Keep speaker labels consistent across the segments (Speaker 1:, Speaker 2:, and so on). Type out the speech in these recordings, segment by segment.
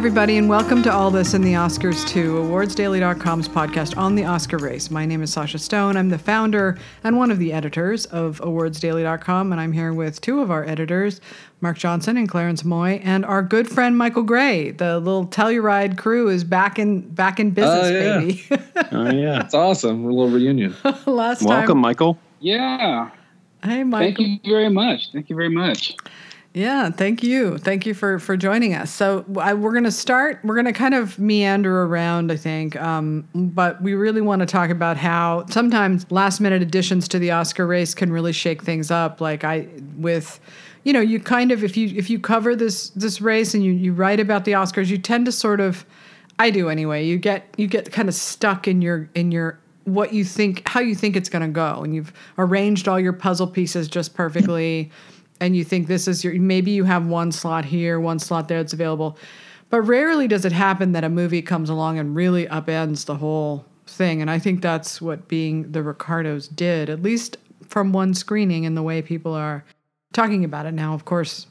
Speaker 1: Hi, everybody, and welcome to All This in the Oscars 2, awardsdaily.com's podcast on the Oscar race. My name is Sasha Stone. I'm the founder and one of the editors of awardsdaily.com, and I'm here with two of our editors, Mark Johnson and Clarence Moye, and our good friend Michael Grei. The little Telluride crew is back in back in oh, business,
Speaker 2: Oh, yeah.
Speaker 1: baby.
Speaker 3: Oh yeah.
Speaker 2: That's awesome. A little reunion.
Speaker 1: Last
Speaker 3: Welcome,
Speaker 1: time.
Speaker 3: Michael.
Speaker 4: Yeah.
Speaker 1: Hey, Michael.
Speaker 4: Thank you very much. Thank you very much.
Speaker 1: Yeah, thank you. Thank you for for joining us. So I, we're going to start. We're going to kind of meander around, I think, um, but we really want to talk about how sometimes last minute additions to the Oscar race can really shake things up. Like I with. You know, you kind of if you if you cover this this race and you you write about the Oscars, you tend to sort of I do anyway. You get you get kind of stuck in your in your what you think how you think it's going to go and you've arranged all your puzzle pieces just perfectly and you think this is your maybe you have one slot here, one slot there that's available. But rarely does it happen that a movie comes along and really upends the whole thing. And I think that's what being the Ricardos did, at least from one screening and the way people are talking about it now. Of course,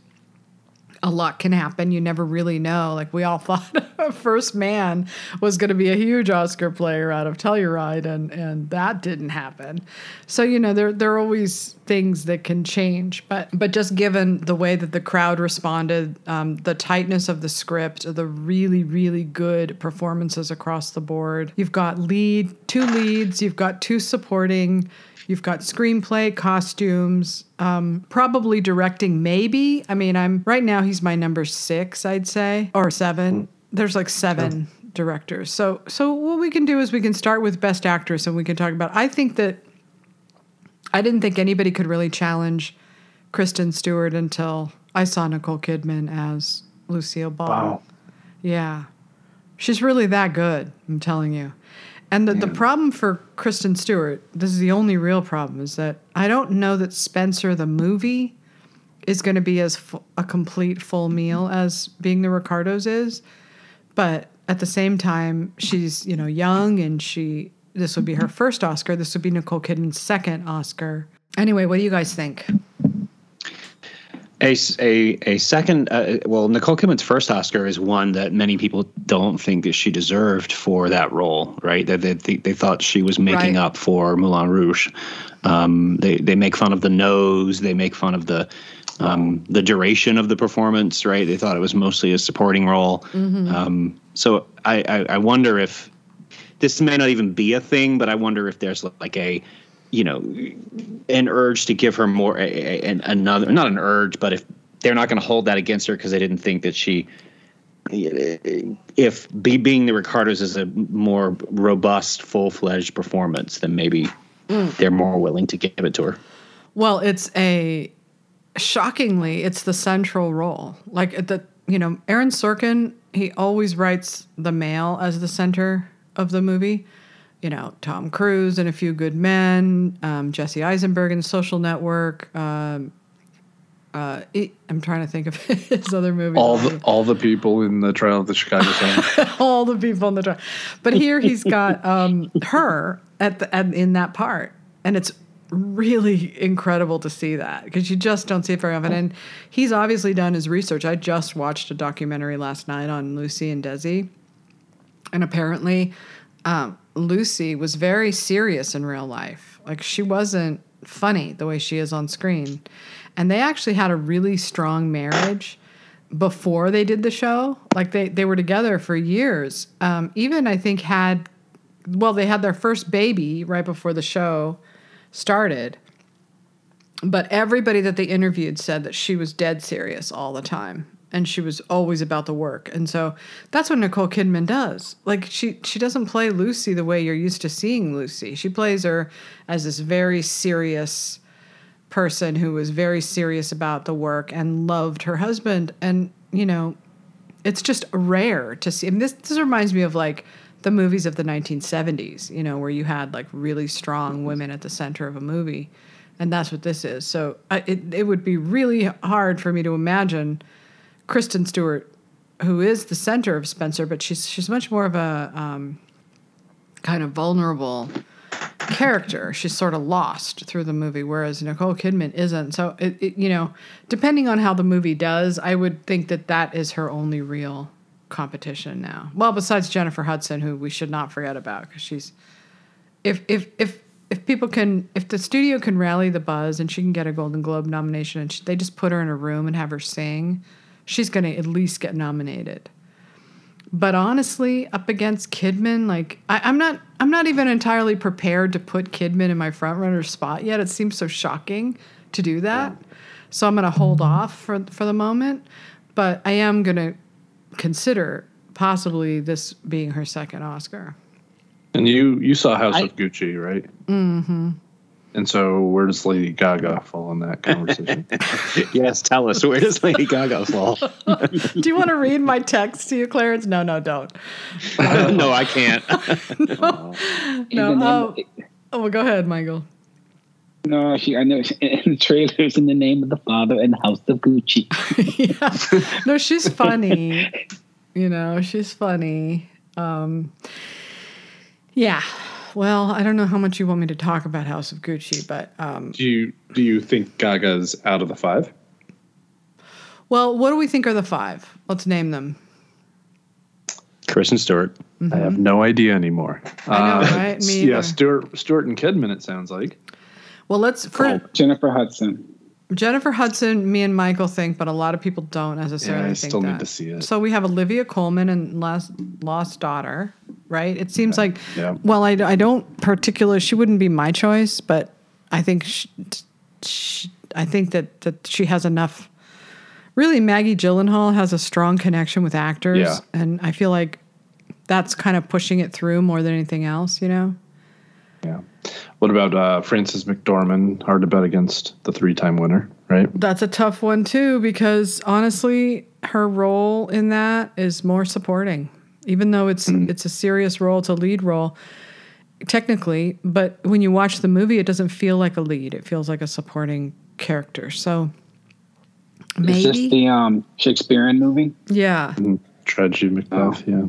Speaker 1: a lot can happen. You never really know. Like we all thought First Man was going to be a huge Oscar player out of Telluride, and and that didn't happen. So you know there there are always things that can change. But but just given the way that the crowd responded, um, the tightness of the script, the really really good performances across the board. You've got lead two leads. You've got two supporting. You've got screenplay, costumes, um, probably directing, maybe. I mean, I'm right now, he's my number six, I'd say, or seven. There's like seven directors. So, so what we can do is we can start with Best Actress and we can talk about. I think that I didn't think anybody could really challenge Kristen Stewart until I saw Nicole Kidman as Lucille Ball.
Speaker 2: Wow.
Speaker 1: Yeah. She's really that good, I'm telling you. And the, the problem for Kristen Stewart, this is the only real problem, is that I don't know that Spencer the movie is going to be as fu- a complete full meal as being the Ricardos is. But at the same time, she's, you know, young and she this would be her first Oscar. This would be Nicole Kidman's second Oscar. Anyway, what do you guys think?
Speaker 3: A, a, a second, uh, well, Nicole Kidman's first Oscar is one that many people don't think that she deserved for that role, right? That they, they, they thought she was making
Speaker 1: Right.
Speaker 3: up for Moulin Rouge. Um, they, they make fun of the nose, they make fun of the um, the duration of the performance, right? They thought it was mostly a supporting role. Um, so I, I, I wonder if this may not even be a thing, but I wonder if there's like a, you know, an urge to give her more, a, a, an, another, not an urge, but if they're not going to hold that against her because they didn't think that she, if be, being the Ricardos is a more robust, full fledged performance, then maybe mm. they're more willing to give it to her.
Speaker 1: Well, it's a shockingly, it's the central role. Like at the you know, Aaron Sorkin, he always writes the male as the center of the movie. You know, Tom Cruise and A Few Good Men, um, Jesse Eisenberg in Social Network. Um, uh, it, I'm trying to think of his other movies.
Speaker 2: All the all the people in the Trial of the Chicago Seven.
Speaker 1: all the people in the trial. But here he's got um, her at the at, in that part, and it's really incredible to see that because you just don't see it very often. And he's obviously done his research. I just watched a documentary last night on Lucy and Desi, and apparently, um, Lucy was very serious in real life. Like she wasn't funny the way she is on screen, and they actually had a really strong marriage before they did the show. Like they they were together for years. Um, even I think had well they had their first baby right before the show started. But everybody that they interviewed said that she was dead serious all the time and she was always about the work. And so that's what Nicole Kidman does. Like she she doesn't play Lucy the way you're used to seeing Lucy. She plays her as this very serious person who was very serious about the work and loved her husband and you know it's just rare to see and this this reminds me of like the movies of the 1970s you know where you had like really strong women at the center of a movie and that's what this is so I, it, it would be really hard for me to imagine kristen stewart who is the center of spencer but she's she's much more of a um, kind of vulnerable character. She's sort of lost through the movie, whereas Nicole Kidman isn't. So, it, it, you know, depending on how the movie does, I would think that that is her only real competition now. Well, besides Jennifer Hudson, who we should not forget about because she's if if if if people can if the studio can rally the buzz and she can get a Golden Globe nomination and she, they just put her in a room and have her sing, she's going to at least get nominated. But honestly, up against Kidman, like I, I'm not I'm not even entirely prepared to put Kidman in my front runner spot yet. It seems so shocking to do that. So I'm gonna hold off for for the moment. But I am gonna consider possibly this being her second Oscar.
Speaker 2: And you you saw House
Speaker 4: I-
Speaker 2: of Gucci, right? Mm-hmm. And so where does Lady Gaga fall in that conversation?
Speaker 3: yes, tell us where does Lady Gaga fall?
Speaker 1: Do you want to read my text to you, Clarence? No, no, don't.
Speaker 3: no, I can't.
Speaker 4: In
Speaker 1: No,
Speaker 4: the
Speaker 1: oh, oh, well, go ahead, Michael.
Speaker 4: no, she, I know in the trailers in the name of the Father and the House of Gucci.
Speaker 1: yeah. No, she's funny. you know, she's funny. Um, yeah. Well, I don't know how much you want me to talk about House of Gucci, but um,
Speaker 2: do you do you think Gaga's out of the five?
Speaker 1: well, what do we think are the five? Let's name them.
Speaker 3: Kristen Stewart.
Speaker 2: I have no idea anymore.
Speaker 1: I know, right?
Speaker 2: s-
Speaker 1: Me
Speaker 2: yeah,
Speaker 1: either.
Speaker 2: Stewart Stewart and Kidman. It sounds like.
Speaker 1: Well, let's for
Speaker 4: Jennifer Hudson.
Speaker 1: Jennifer Hudson. Me and Michael think, but a lot of people don't necessarily
Speaker 2: Yeah, I
Speaker 1: think
Speaker 2: still
Speaker 1: that.
Speaker 2: need to see it.
Speaker 1: So we have Olivia Colman and Lost Lost Daughter, right? It seems like.
Speaker 2: Yeah.
Speaker 1: Well, I, I don't particularly. She wouldn't be my choice, but I think she, she, I think that that she has enough. Really, Maggie Gyllenhaal has a strong connection with actors,
Speaker 2: Yeah.
Speaker 1: and I feel like that's kind of pushing it through more than anything else. You know.
Speaker 2: Yeah. What about uh, Frances McDormand? Hard to bet against the three-time winner, right?
Speaker 1: That's a tough one too because honestly, her role in that is more supporting. Even though it's it's a serious role, it's a lead role technically, but when you watch the movie it doesn't feel like a lead. It feels like a supporting character. So
Speaker 4: Is this
Speaker 1: maybe
Speaker 4: the um, Shakespearean movie?
Speaker 1: yeah.
Speaker 2: Tragedy Macbeth. Yeah.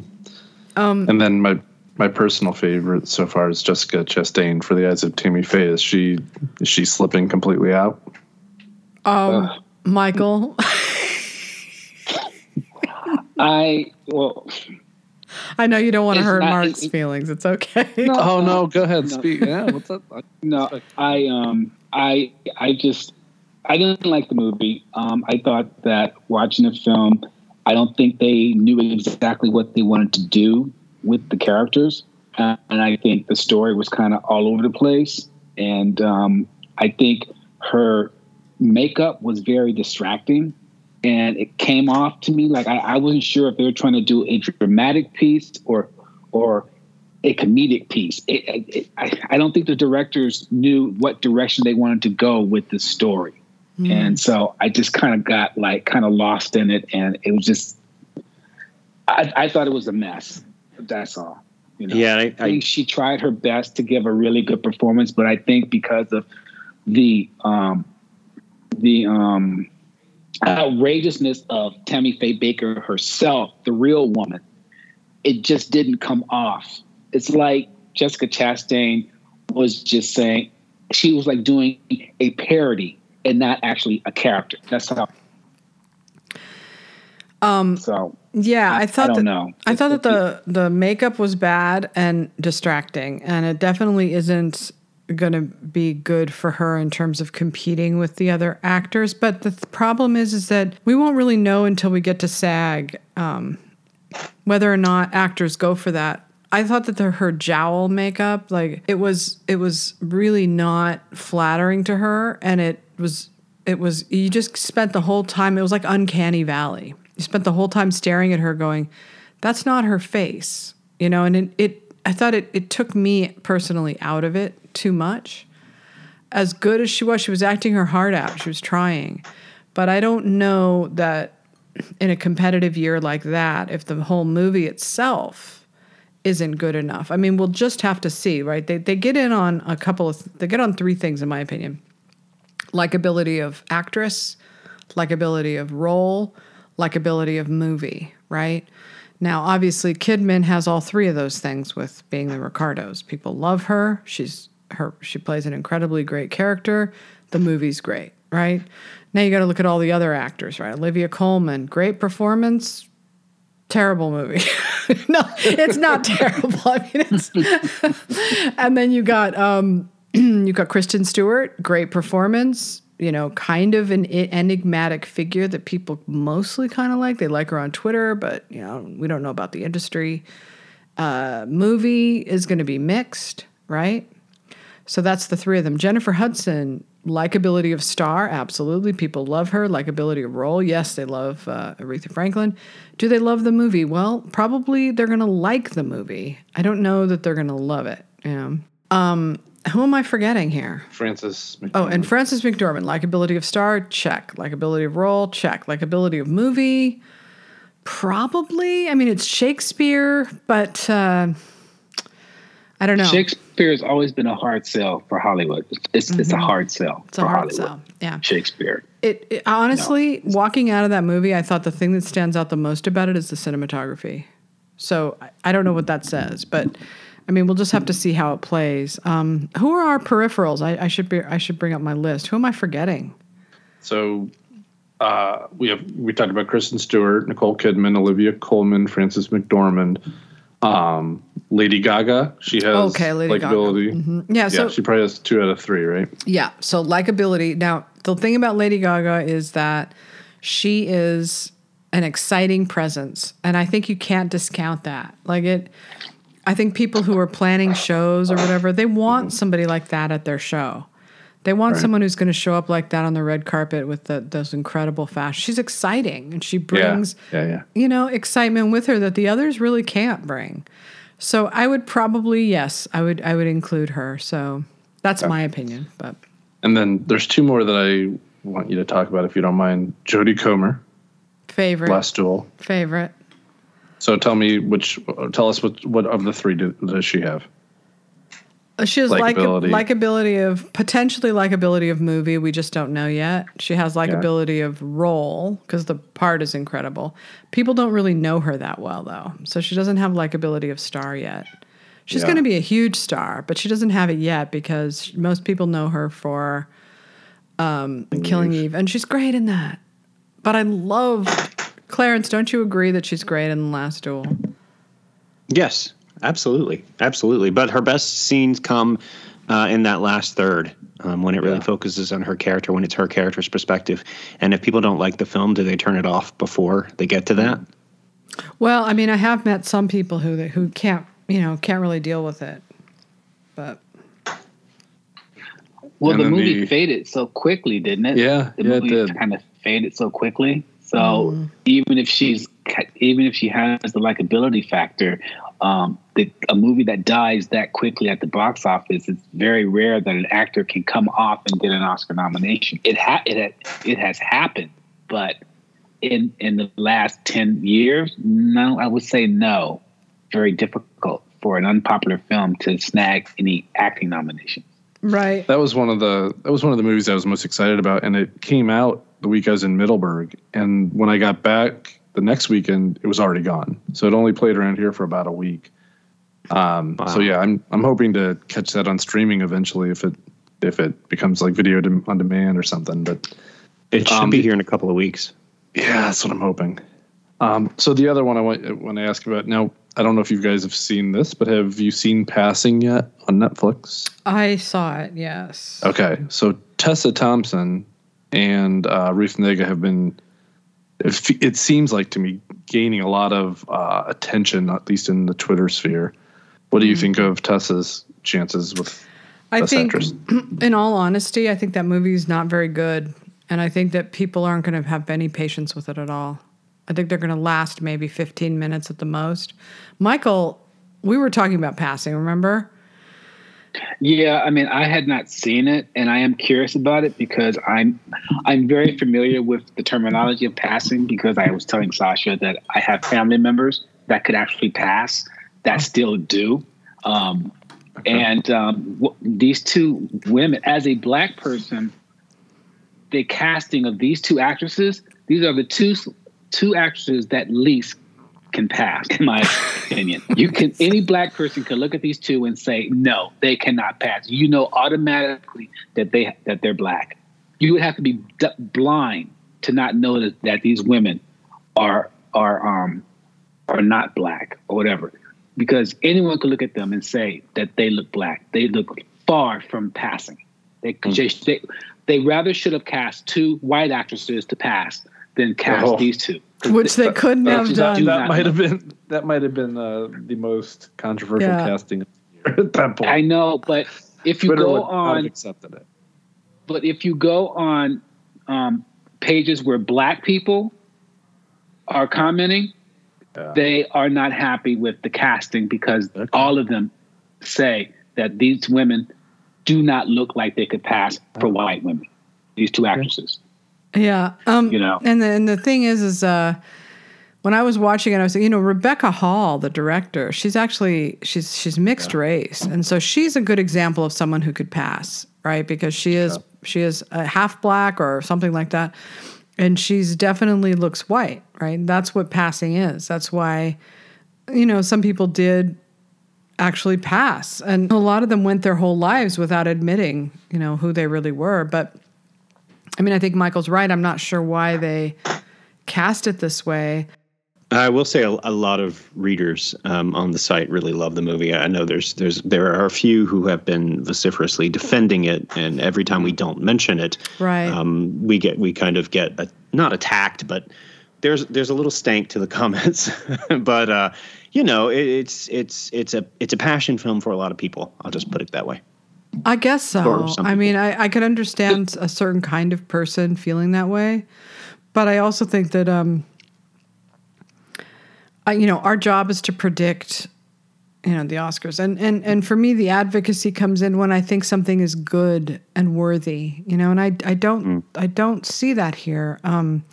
Speaker 1: Um
Speaker 2: And then my my personal favorite so far is Jessica Chastain for the eyes of Tammy Faye. Is she is she slipping completely out?
Speaker 1: um
Speaker 4: Ugh.
Speaker 1: Michael
Speaker 4: I well,
Speaker 1: I know you don't want to hurt
Speaker 4: not-
Speaker 1: Mark's
Speaker 4: it-
Speaker 1: feelings. It's okay.
Speaker 2: Oh no, go ahead,
Speaker 4: No.
Speaker 2: speak. Yeah, what's up?
Speaker 4: no, I um, I I just I didn't like the movie. Um, I thought that watching the film, I don't think they knew exactly what they wanted to do with the characters, uh, and I think the story was kind of all over the place. And um, I think her makeup was very distracting, and it came off to me like I, I wasn't sure if they were trying to do a dramatic piece or or a comedic piece. It, it, it, I, I don't think the directors knew what direction they wanted to go with the story. And so I just kind of got like kind of lost in it. And it was just, I, I thought it was a mess. That's all. You know?
Speaker 3: Yeah, I,
Speaker 4: I
Speaker 3: I,
Speaker 4: think she tried her best to give a really good performance, but I think because of the um, the um, outrageousness of Tammy Faye Bakker herself, the real woman, it just didn't come off. It's like Jessica Chastain was just saying she was like doing a parody and not actually a character. That's how.
Speaker 1: Um
Speaker 4: So
Speaker 1: yeah, I thought
Speaker 4: I
Speaker 1: that
Speaker 4: know.
Speaker 1: I thought that the the makeup was bad and distracting, and it definitely isn't going to be good for her in terms of competing with the other actors. But the th- problem is, is that we won't really know until we get to SAG um, whether or not actors go for that. I thought that the, her jowl makeup, like it was, it was really not flattering to her, and it was, it was. You just spent the whole time. It was like uncanny valley. You spent the whole time staring at her, going, "That's not her face," you know. And it, it I thought it, it took me personally out of it too much. As good as she was, she was acting her heart out. She was trying, but I don't know that in a competitive year like that, if the whole movie itself isn't good enough. I mean, we'll just have to see, right? They they get in on a couple of they get on three things in my opinion. Likability of actress, likability of role, likability of movie, right? Now, obviously, Kidman has all three of those things with being the Ricardos. People love her. She's her she plays an incredibly great character. The movie's great, right? Now you got to look at all the other actors, right? Olivia Colman, great performance, terrible movie. no, it's not terrible. I mean, it's. and then you got um, you got Kristen Stewart, great performance. You know, kind of an enigmatic figure that people mostly kind of like. They like her on Twitter, but you know, we don't know about the industry. Uh, movie is going to be mixed, right? So that's the three of them. Jennifer Hudson, likability of star, absolutely. People love her. Likability of role, yes, they love uh, Aretha Franklin. Do they love the movie? Well, probably they're going to like the movie. I don't know that they're going to love it. Yeah. Um, who am I forgetting here?
Speaker 2: Frances
Speaker 1: McDormand. Oh, and Frances McDormand, likability of star, check. Likability of role, check. Likability of movie, probably. I mean, it's Shakespeare, but uh, I don't know.
Speaker 4: Shakespeare has always been a hard sell for Hollywood. It's, mm-hmm. it's a mm-hmm. hard sell
Speaker 1: it's for hard Hollywood. Sell. Yeah,
Speaker 4: Shakespeare.
Speaker 1: It, it honestly, no. walking out of that movie, I thought the thing that stands out the most about it is the cinematography. So I, I don't know what that says, but I mean, we'll just have to see how it plays. Um, who are our peripherals? I, I, should be. I should bring up my list. Who am I forgetting?
Speaker 2: So uh, we have we talked about Kristen Stewart, Nicole Kidman, Olivia Colman, Frances McDormand, um, Lady Gaga. She has okay, Lady likability. Mm-hmm.
Speaker 1: Yeah, so
Speaker 2: she probably has two out of three, right?
Speaker 1: Yeah. So likability. Now the thing about Lady Gaga is that she is an exciting presence, and I think you can't discount that. Like it. I think people who are planning shows or whatever, they want mm-hmm. somebody like that at their show. They want right. someone who's going to show up like that on the red carpet with the, those incredible fashion. She's exciting and she brings,
Speaker 2: yeah. Yeah, yeah.
Speaker 1: you know, excitement with her that the others really can't bring. So I would probably yes, I would I would include her. So that's my opinion. But
Speaker 2: and then there's two more that I want you to talk about if you don't mind. Jodie Comer,
Speaker 1: favorite,
Speaker 2: Last Duel,
Speaker 1: favorite.
Speaker 2: So tell me which. Tell us what what of the three do, does she have?
Speaker 1: Uh, she has likability. Like, likability of potentially likability of movie. We just don't know yet. She has likability yeah. of role because the part is incredible. People don't really know her that well though, so she doesn't have likability of star yet. She's yeah. going to be a huge star, but she doesn't have it yet because most people know her for um, Killing Eve, and she's great in that. But I love Clarence. Don't you agree that she's great in the Last Duel?
Speaker 3: Yes, Absolutely, absolutely. But her best scenes come uh, in that last third um, when it really yeah. focuses on her character, when it's her character's perspective. And if people don't like the film, do they turn it off before they get to that?
Speaker 1: Well, I mean, I have met some people who who can't, you know, can't really deal with it. But
Speaker 4: well, the movie the, faded so quickly, didn't it?
Speaker 2: Yeah,
Speaker 4: the
Speaker 2: yeah,
Speaker 4: movie
Speaker 2: it did.
Speaker 4: kind of faded so quickly. So mm. even if she's even if she has the likability factor, um, the, a movie that dies that quickly at the box office, it's very rare that an actor can come off and get an Oscar nomination. It ha- it it has happened, but in in the last ten years, no, I would say no. Very difficult for an unpopular film to snag any acting nominations.
Speaker 1: Right.
Speaker 2: That was one of the that was one of the movies I was most excited about, and it came out the week I was in Middleburg, and when I got back the next weekend it was already gone. So it only played around here for about a week. Um, wow. So yeah, I'm I'm hoping to catch that on streaming eventually if it if it becomes like video on demand or something. But
Speaker 3: it should um, be here in a couple of weeks.
Speaker 2: Yeah, that's what I'm hoping. Um, so the other one I want want to ask about now. I don't know if you guys have seen this, but have you seen Passing yet on Netflix?
Speaker 1: I saw it. Yes.
Speaker 2: Okay, so Tessa Thompson and uh, Ruth Negga have been it, seems like to me gaining a lot of uh, attention, at least in the Twitter sphere. What do you mm-hmm. think of Tessa's chances with
Speaker 1: I think, actress? in all honesty, I think that movie is not very good, and I think that people aren't going to have any patience with it at all. I think they're going to last maybe 15 minutes at the most. Michael, we were talking about passing, remember?
Speaker 4: Yeah, I mean, I had not seen it, and I am curious about it because I'm I'm very familiar with the terminology of passing because I was telling Sasha that I have family members that could actually pass that still do, um, and um, w- these two women, as a black person, the casting of these two actresses, these are the two two actresses that least can pass, in my opinion. You can any black person can look at these two and say, no, they cannot pass. You know automatically that they that they're black. You would have to be d- blind to not know that, that these women are are um are not black or whatever, because anyone could look at them and say that they look black. They look far from passing. They mm. they, they rather should have cast two white actresses to pass than cast oh. these two,
Speaker 1: which they, couldn't have done.
Speaker 2: That might have been that might have been uh, the most controversial yeah. casting at that point.
Speaker 4: I know, but if you Twitter go on, accepted it. But if you go on um, pages where black people are commenting, yeah. they are not happy with the casting because okay. all of them say that these women do not look like they could pass for oh. white women. These two actresses.
Speaker 1: Yeah. Um, you know, and the, and the thing is, is uh, when I was watching it, I was you know, Rebecca Hall, the director, she's actually she's she's mixed yeah. race, and so she's a good example of someone who could pass, right? Because she is yeah. she is a half black or something like that, and she's definitely looks white, right? That's what passing is. That's why, you know, some people did actually pass, and a lot of them went their whole lives without admitting, you know, who they really were, but. I mean, I think Michael's right. I'm not sure why they cast it this way.
Speaker 3: I will say a, a lot of readers um, on the site really love the movie. I know there's there's there are a few who have been vociferously defending it, and every time we don't mention it,
Speaker 1: right,
Speaker 3: um, we get we kind of get a, not attacked, but there's there's a little stank to the comments. but uh, you know, it, it's it's it's a it's a passion film for a lot of people. I'll just put it that way.
Speaker 1: I guess so. I mean, I, I can understand a certain kind of person feeling that way, but I also think that um, I, you know, our job is to predict, you know, the Oscars, and and and for me, the advocacy comes in when I think something is good and worthy, you know, and I I don't mm. I don't see that here. Um,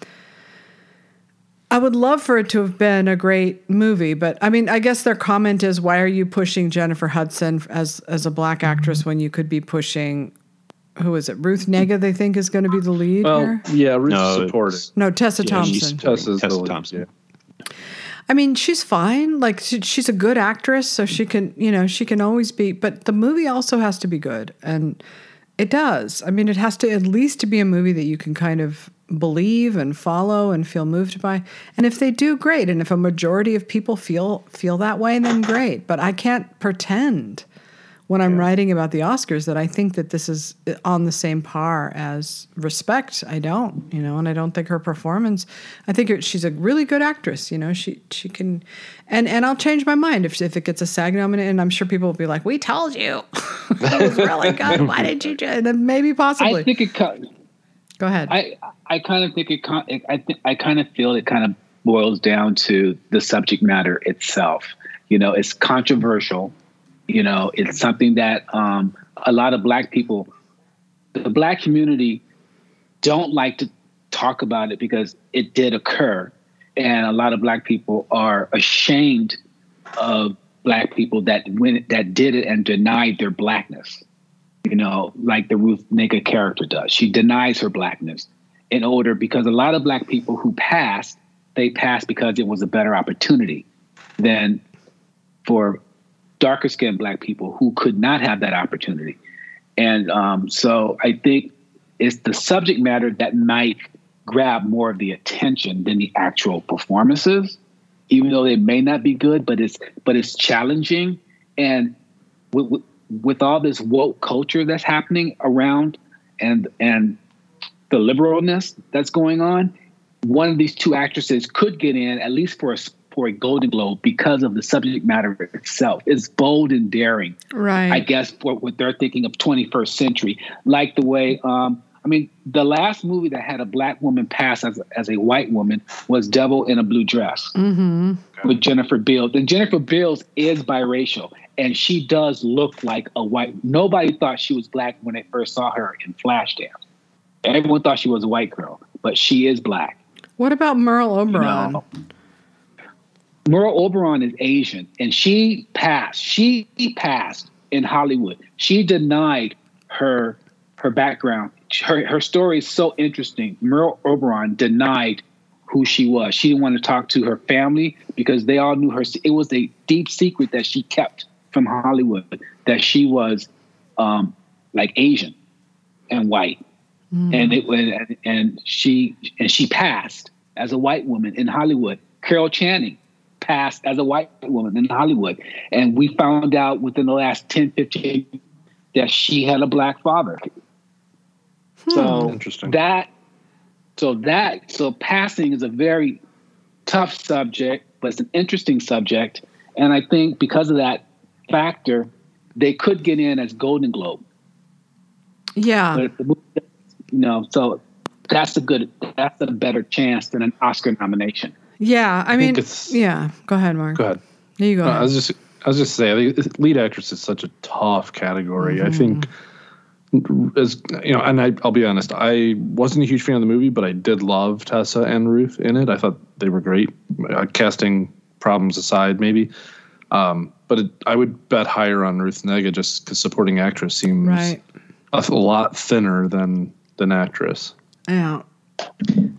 Speaker 1: I would love for it to have been a great movie, but I mean, I guess their comment is, "Why are you pushing Jennifer Hudson as as a black mm-hmm. actress when you could be pushing who is it? Ruth Negga, they think is going to be the lead. Well, here?
Speaker 2: yeah, Ruth no, supported.
Speaker 1: No, Tessa yeah, Thompson.
Speaker 2: Tessa's Tessa Thompson.
Speaker 1: Yeah. I mean, she's fine. Like she, she's a good actress, so she can, you know, she can always be. But the movie also has to be good, and it does. I mean, it has to at least to be a movie that you can kind of believe and follow and feel moved by. And if they do, great. And if a majority of people feel feel that way, then great. But I can't pretend when I'm yeah. writing about the Oscars that I think that this is uh, on the same par as Respect. I don't, you know, and I don't think her performance. I think she's a really good actress. You know, she she can, and and I'll change my mind if if it gets a SAG nomination. And I'm sure people will be like, "We told you, it was really good. Why did you?" do?" And then maybe possibly.
Speaker 4: I think it.
Speaker 1: Go ahead.
Speaker 4: I I kind of think it. I th- I kind of feel it kind of boils down to the subject matter itself. You know, it's controversial. You know, it's something that um, a lot of Black people, the Black community, don't like to talk about it because it did occur, and a lot of Black people are ashamed of Black people that when that did it and denied their blackness you know, like the Ruth Negga character does. She denies her blackness in order because a lot of black people who passed, they passed because it was a better opportunity than for darker skinned black people who could not have that opportunity. And um, so I think it's the subject matter that might grab more of the attention than the actual performances, even though they may not be good, but it's but it's challenging. And with all this woke culture that's happening around and and the liberalness that's going on, one of these two actresses could get in at least for a for a Golden Globe because of the subject matter itself. It's bold and daring,
Speaker 1: right?
Speaker 4: I guess for what they're thinking of 21st century, like the way. Um, I mean, the last movie that had a black woman pass as, as a white woman was Devil in a Blue Dress
Speaker 1: mm-hmm.
Speaker 4: with Jennifer Beals. And Jennifer Beals is biracial and she does look like a white. Nobody thought she was black when they first saw her in Flashdance. Everyone thought she was a white girl, but she is black.
Speaker 1: What about Merle Oberon? You know,
Speaker 4: Merle Oberon is Asian, and she passed. She passed in Hollywood. She denied her her background. Her her story is so interesting. Merle Oberon denied who she was. She didn't want to talk to her family because they all knew her. It was a deep secret that she kept from Hollywood that she was um, like Asian and white, mm. and it was and she and she passed as a white woman in Hollywood. Carol Channing passed as a white woman in Hollywood. And we found out within the last 10, 15 that she had a black father. So
Speaker 2: Interesting.
Speaker 4: that so that so passing is a very tough subject, but it's an interesting subject. And I think because of that factor, they could get in as Golden Globe.
Speaker 1: Yeah.
Speaker 4: But movie, you know, so that's a good that's a better chance than an Oscar nomination.
Speaker 1: Yeah. I, mean, yeah. Go ahead, Mark.
Speaker 2: Go ahead.
Speaker 1: There you go.
Speaker 2: No, I was just I was just saying, lead actress is such a tough category. I think as you know, and I, I'll be honest, I wasn't a huge fan of the movie, but I did love Tessa and Ruth in it. I thought they were great, uh, casting problems aside, maybe. Um, but it, I would bet higher on Ruth Negga just because supporting actress seems
Speaker 1: right.
Speaker 2: a, a lot thinner than than actress,
Speaker 1: Yeah.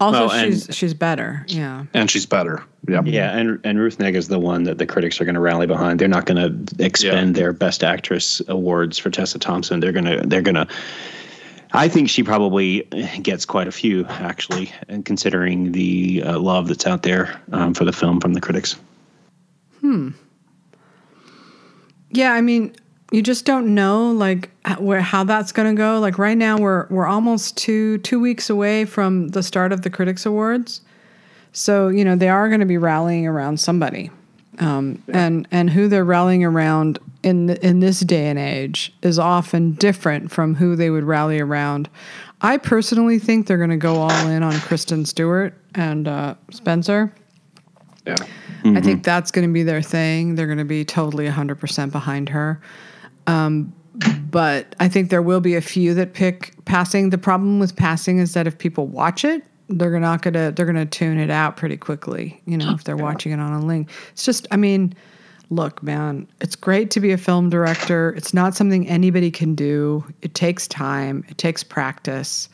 Speaker 1: Also,
Speaker 3: Well, and-
Speaker 1: she's she's better. Yeah.
Speaker 2: and she's better. Yeah,
Speaker 3: Yeah, and and Ruth Neg is the one that the critics are going to rally behind. They're not going to expend their Best Actress awards for Tessa Thompson. They're gonna they're gonna. I think she probably gets quite a few actually, and considering the uh, love that's out there um, for the film from the critics.
Speaker 1: Yeah, I mean, you just don't know like where how that's going to go. Like right now, we're we're almost two two weeks away from the start of the Critics Awards, so you know they are going to be rallying around somebody, um, and and who they're rallying around in in this day and age is often different from who they would rally around. I personally think they're going to go all in on Kristen Stewart and uh, Spencer.
Speaker 2: Yeah.
Speaker 1: I think that's going to be their thing. They're going to be totally 100% behind her. Um, but I think there will be a few that pick passing. The problem with passing is that if people watch it, they're not going to they're going to tune it out pretty quickly, you know, if they're watching it on a link. It's just I mean, look, man, it's great to be a film director. It's not something anybody can do. It takes time, it takes practice.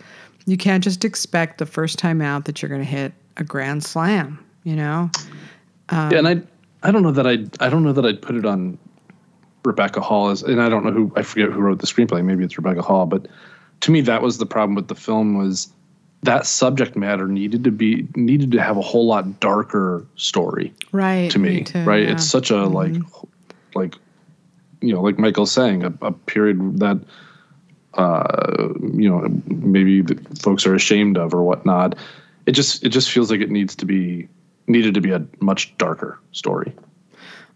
Speaker 1: You can't just expect the first time out that you're going to hit a grand slam, you know?
Speaker 2: yeah, and I I don't know that I I don't know that I'd put it on Rebecca Hall as, and I don't know who I forget who wrote the screenplay. Maybe it's Rebecca Hall, but to me that was the problem with the film was that subject matter needed to be needed to have a whole lot darker story
Speaker 1: Right.
Speaker 2: to me,
Speaker 1: too,
Speaker 2: right?
Speaker 1: yeah.
Speaker 2: It's such a like like you know like Michael's saying a, a period that uh you know maybe the folks are ashamed of or whatnot. It just it just feels like it needs to be needed to be a much darker story.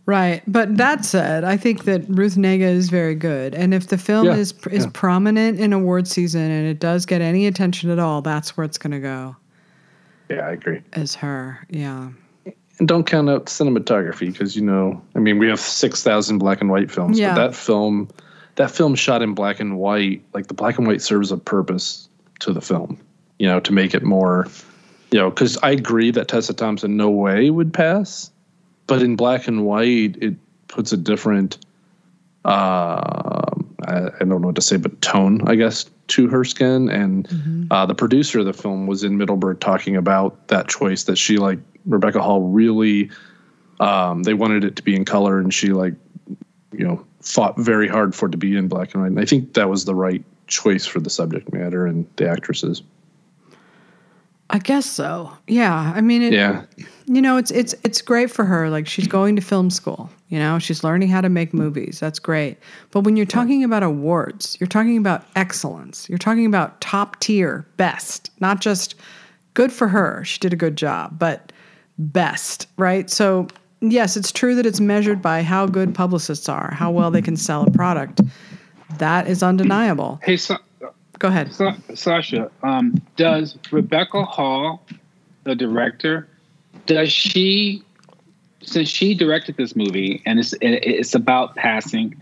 Speaker 1: Right. But that said, I think that Ruth Negga is very good. And if the film
Speaker 2: Yeah,
Speaker 1: is is
Speaker 2: yeah.
Speaker 1: prominent in award season and it does get any attention at all, that's where it's going to go.
Speaker 2: Yeah, I agree.
Speaker 1: Is her. Yeah.
Speaker 2: And don't count out cinematography because you know, I mean, we have six thousand black and white films,
Speaker 1: Yeah.
Speaker 2: but that film, that film shot in black and white, like the black and white serves a purpose to the film, you know, to make it more, you know, because I agree that Tessa Thompson no way would pass, but in black and white, it puts a different, um, I, I don't know what to say, but tone, I guess, to her skin. And uh, the producer of the film was in Middleburg talking about that choice that she like Rebecca Hall really. Um, they wanted it to be in color, and she like, you know, fought very hard for it to be in black and white. And I think that was the right choice for the subject matter and the actresses.
Speaker 1: I guess so. Yeah. I mean, it,
Speaker 2: Yeah,
Speaker 1: you know, it's it's it's great for her. Like she's going to film school. You know, she's learning how to make movies. That's great. But when you're talking about awards, you're talking about excellence. You're talking about top tier, best, not just good for her. She did a good job, but best, right? So yes, it's true that it's measured by how good publicists are, how well they can sell a product. That is undeniable.
Speaker 4: Hey, Sa-
Speaker 1: Go ahead.
Speaker 4: Sa- Sasha, um, does Rebecca Hall, the director, does she, since she directed this movie and it's it's about passing,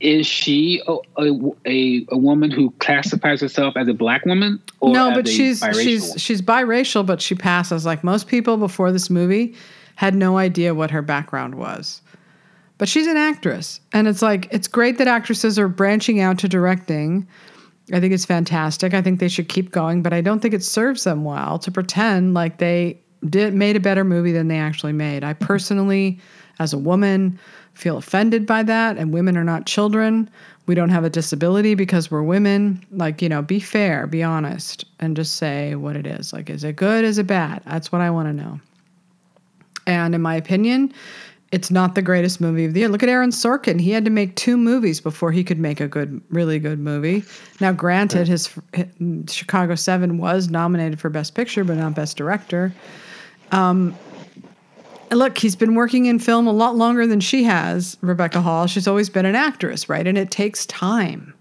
Speaker 4: is she a, a, a, woman who classifies herself as a black woman? Or
Speaker 1: no, but she's she's
Speaker 4: woman?
Speaker 1: she's biracial, but she passes. Like most people before this movie, had no idea what her background was. But she's an actress, and it's like it's great that actresses are branching out to directing. I think it's fantastic. I think they should keep going, but I don't think it serves them well to pretend like they did made a better movie than they actually made. I personally, as a woman, feel offended by that. And women are not children. We don't have a disability because we're women. Like you know, be fair, be honest, and just say what it is. Like, is it good? Is it bad? That's what I want to know. And in my opinion, it's not the greatest movie of the year. Look at Aaron Sorkin. He had to make two movies before he could make a good, really good movie. Now, granted, his, his Chicago Seven was nominated for Best Picture, but not Best Director. Um, look, he's been working in film a lot longer than she has, Rebecca Hall. She's always been an actress, right? And it takes time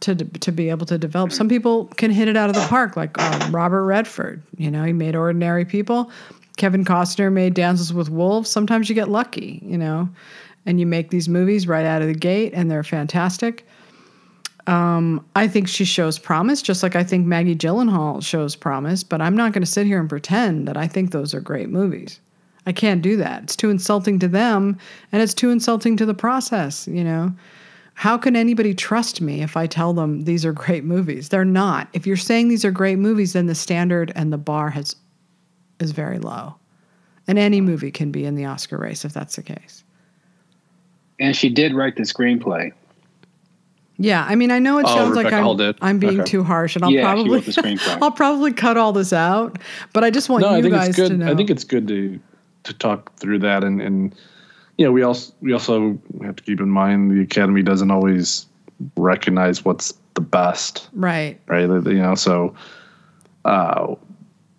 Speaker 1: to to be able to develop. Some people can hit it out of the park, like uh, Robert Redford. You know, he made Ordinary People. Kevin Costner made Dances with Wolves. Sometimes you get lucky, you know, and you make these movies right out of the gate, and they're fantastic. Um, I think she shows promise, just like I think Maggie Gyllenhaal shows promise. But I'm not going to sit here and pretend that I think those are great movies. I can't do that. It's too insulting to them, and it's too insulting to the process. You know, how can anybody trust me if I tell them these are great movies? They're not. If you're saying these are great movies, then the standard and the bar has is very low. And any movie can be in the Oscar race if that's the case.
Speaker 4: And she did write the screenplay.
Speaker 1: Yeah, I mean, I know it
Speaker 2: Oh,
Speaker 1: sounds
Speaker 2: Rebecca
Speaker 1: like I'm. I'm being
Speaker 2: Okay.
Speaker 1: too harsh, and I'll
Speaker 4: Yeah,
Speaker 1: probably
Speaker 4: wrote the screenplay.
Speaker 1: I'll probably cut all this out. But I just want
Speaker 2: no,
Speaker 1: you
Speaker 2: I think
Speaker 1: guys
Speaker 2: it's good.
Speaker 1: to know.
Speaker 2: I think it's good to to talk through that, and and you know, we also we also have to keep in mind the Academy doesn't always recognize what's the best,
Speaker 1: right.
Speaker 2: right? You know, so uh,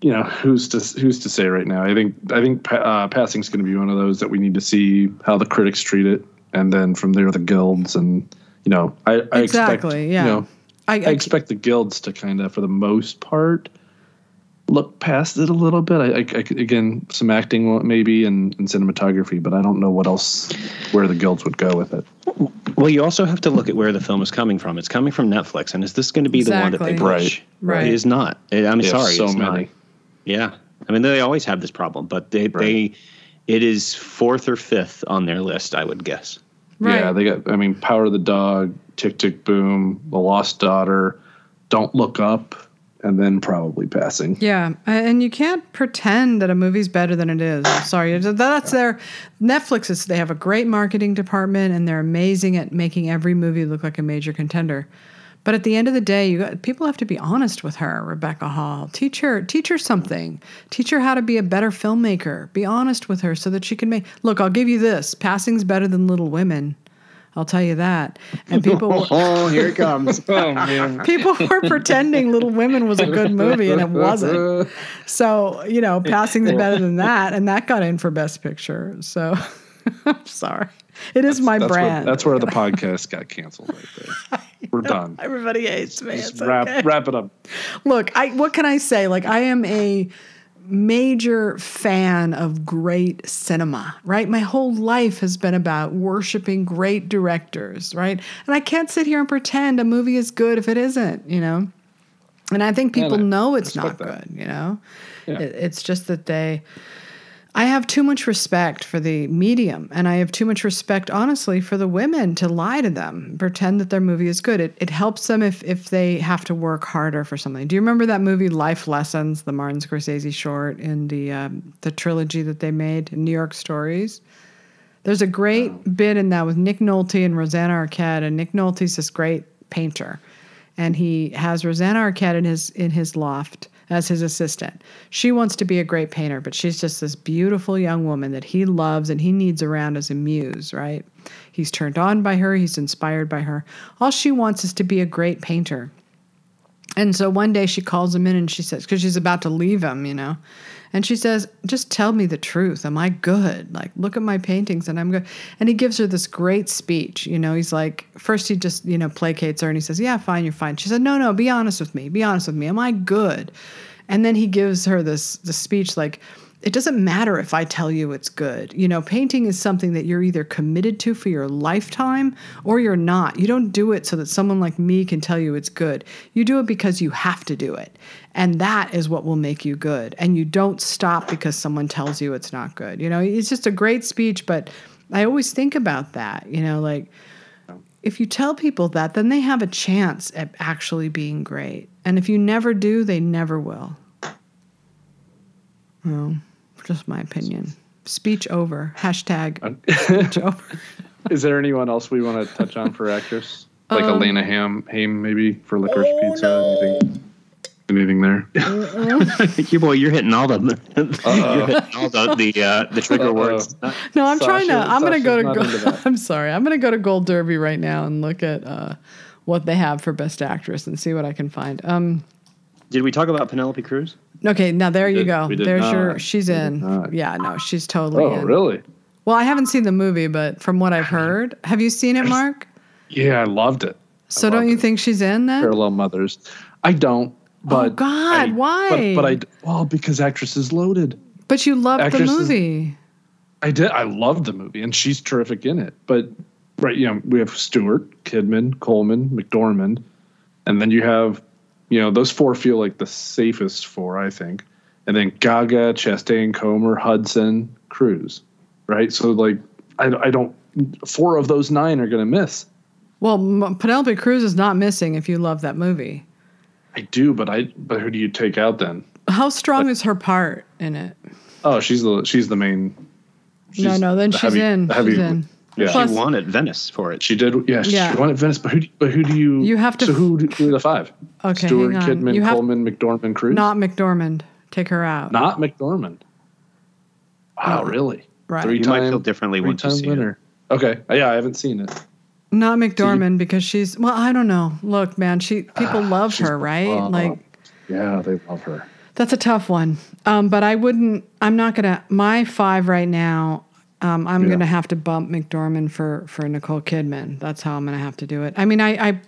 Speaker 2: you know, who's to who's to say right now? I think I think uh, passing is going to be one of those that we need to see how the critics treat it, and then from there the guilds, and you know, I, I expect
Speaker 1: yeah.
Speaker 2: you know,
Speaker 1: I,
Speaker 2: I expect the guilds to kind of, for the most part, look past it a little bit. I, I, I again, some acting maybe and, and cinematography, but I don't know what else where the guilds would go with it.
Speaker 3: Well, you also have to look at where the film is coming from. It's coming from Netflix, and is this going to be the one that they
Speaker 1: Exactly.
Speaker 3: push?
Speaker 1: Right. Right.
Speaker 3: It is not. I'm
Speaker 2: They
Speaker 3: sorry.
Speaker 2: so
Speaker 3: it's
Speaker 2: many.
Speaker 3: Not. Yeah. I mean, they always have this problem, but they, they it is fourth or fifth on their list, I would guess.
Speaker 1: right.
Speaker 2: Yeah, they got. I mean, Power of the Dog, Tick Tick Boom, The Lost Daughter, Don't Look Up, and then probably Passing.
Speaker 1: Yeah, and you can't pretend that a movie's better than it is. I'm sorry, that's their Netflix is. They have a great marketing department, and they're amazing at making every movie look like a major contender. But at the end of the day, you got, people have to be honest with her, Rebecca Hall. Teach her, teach her something. Teach her how to be a better filmmaker. Be honest with her so that she can make. Look, I'll give you this: Passing's better than Little Women. I'll tell you that. And people. were-
Speaker 3: Oh, here it comes.
Speaker 4: Oh man.
Speaker 1: people were pretending Little Women was a good movie and it wasn't. So, you know, Passing's better than that, and that got in for Best Picture. So I'm sorry. It is my
Speaker 2: That's where,
Speaker 1: brand.
Speaker 2: that's where the podcast got canceled right there. We're done.
Speaker 1: Everybody hates me.
Speaker 2: Just
Speaker 1: It's
Speaker 2: wrap
Speaker 1: okay.
Speaker 2: wrap it up.
Speaker 1: Look, I what can I say? Like I am a major fan of great cinema, right? My whole life has been about worshiping great directors, right? And I can't sit here and pretend a movie is good if it isn't, you know? And I think people
Speaker 2: I
Speaker 1: know it's not
Speaker 2: that.
Speaker 1: good, you know?
Speaker 2: Yeah.
Speaker 1: It, it's just that they I have too much respect for the medium, and I have too much respect, honestly, for the women to lie to them, pretend that their movie is good. It, it helps them if if they have to work harder for something. Do you remember that movie Life Lessons, the Martin Scorsese short in the um, the trilogy that they made, New York Stories? There's a great bit in that with Nick Nolte and Rosanna Arquette, and Nick Nolte's this great painter, and he has Rosanna Arquette in his in his loft as his assistant. She wants to be a great painter, but she's just this beautiful young woman that he loves and he needs around as a muse, right? He's turned on by her, he's inspired by her. All she wants is to be a great painter. And so one day she calls him in and she says, because she's about to leave him, you know, and she says, just tell me the truth. Am I good? Like, look at my paintings and I'm good. And he gives her this great speech. You know, he's like, first he just, you know, placates her and he says, yeah, fine, you're fine. She said, no, no, be honest with me. Be honest with me. Am I good? And then he gives her this, this speech like, it doesn't matter if I tell you it's good. You know, painting is something that you're either committed to for your lifetime or you're not. You don't do it so that someone like me can tell you it's good. You do it because you have to do it. And that is what will make you good. And you don't stop because someone tells you it's not good. You know, it's just a great speech, but I always think about that, you know, like if you tell people that, then they have a chance at actually being great. And if you never do, they never will. Well, just my opinion. Speech over. Hashtag speech over.
Speaker 2: Is there anyone else we want to touch on for actress? Like
Speaker 1: Um,
Speaker 2: Alana Ham, Haim maybe for Licorice
Speaker 1: oh,
Speaker 2: Pizza.
Speaker 1: no.
Speaker 2: Anything? Anything there?
Speaker 3: you boy, you're hitting all the you're hitting all the the, uh, the trigger
Speaker 2: Uh-oh.
Speaker 3: words.
Speaker 1: No, I'm trying to. I'm gonna go to.
Speaker 2: into
Speaker 1: Go. I'm sorry. I'm gonna go to Gold Derby right now and look at uh, what they have for Best Actress and see what I can find. Um.
Speaker 3: Did we talk about Penelope Cruz?
Speaker 1: Okay, now there you
Speaker 2: did-
Speaker 1: go. There's
Speaker 2: not.
Speaker 1: your. She's
Speaker 2: We
Speaker 1: in. Yeah, no, she's totally
Speaker 2: Oh,
Speaker 1: in.
Speaker 2: really?
Speaker 1: Well, I haven't seen the movie, but from what I've heard, have you seen it, Mark?
Speaker 2: Yeah, I loved it.
Speaker 1: So don't you
Speaker 2: it.
Speaker 1: think she's in then?
Speaker 2: Parallel Mothers. I don't. Oh, but
Speaker 1: oh God,
Speaker 2: I-
Speaker 1: why?
Speaker 2: But, but I well because actress is loaded.
Speaker 1: But you loved the
Speaker 2: actress is-
Speaker 1: movie.
Speaker 2: I did. I loved the movie, and she's terrific in it. But right, you know, we have Stewart, Kidman, Coleman, McDormand, and then you have, you know, those four feel like the safest four, I think. And then Gaga, Chastain, Comer, Hudson, Cruz, right? So like, I, I don't. Four of those nine are going to miss.
Speaker 1: Well, M- Penelope Cruz is not missing if you love that movie.
Speaker 2: I do, but I. But who do you take out then?
Speaker 1: How strong is her part in it?
Speaker 2: Oh, she's the she's the main.
Speaker 1: no,
Speaker 2: she's
Speaker 1: no, then
Speaker 2: the
Speaker 1: she's
Speaker 2: heavy-
Speaker 1: in.
Speaker 2: heavy-
Speaker 1: she's in.
Speaker 2: Yeah.
Speaker 1: Plus-
Speaker 3: she won at Venice for it.
Speaker 2: She did, yeah.
Speaker 1: Yeah.
Speaker 2: She won at Venice, but who? do- But who do you?
Speaker 1: You have to
Speaker 2: So who, do- who are the five?
Speaker 1: Okay,
Speaker 2: Stewart. Kidman,
Speaker 1: You have-
Speaker 2: Coleman, McDormand, Cruz.
Speaker 1: Not McDormand. Take her out.
Speaker 2: Not McDormand. Wow,
Speaker 1: Oh,
Speaker 2: really?
Speaker 1: right.
Speaker 2: Three
Speaker 3: You might feel differently once you
Speaker 2: three-time
Speaker 3: see it.
Speaker 2: Okay, yeah, I haven't seen it.
Speaker 1: Not McDormand because she's well, I don't know. Look, man, she people love
Speaker 2: Ah, She's
Speaker 1: her, right?
Speaker 2: beloved.
Speaker 1: Like
Speaker 2: Yeah, they love her.
Speaker 1: that's a tough one. Um, but I wouldn't. I'm not gonna. My five right now. Um, I'm
Speaker 2: Yeah.
Speaker 1: gonna have to bump McDormand for for Nicole Kidman. That's how I'm gonna have to do it. I mean, I I,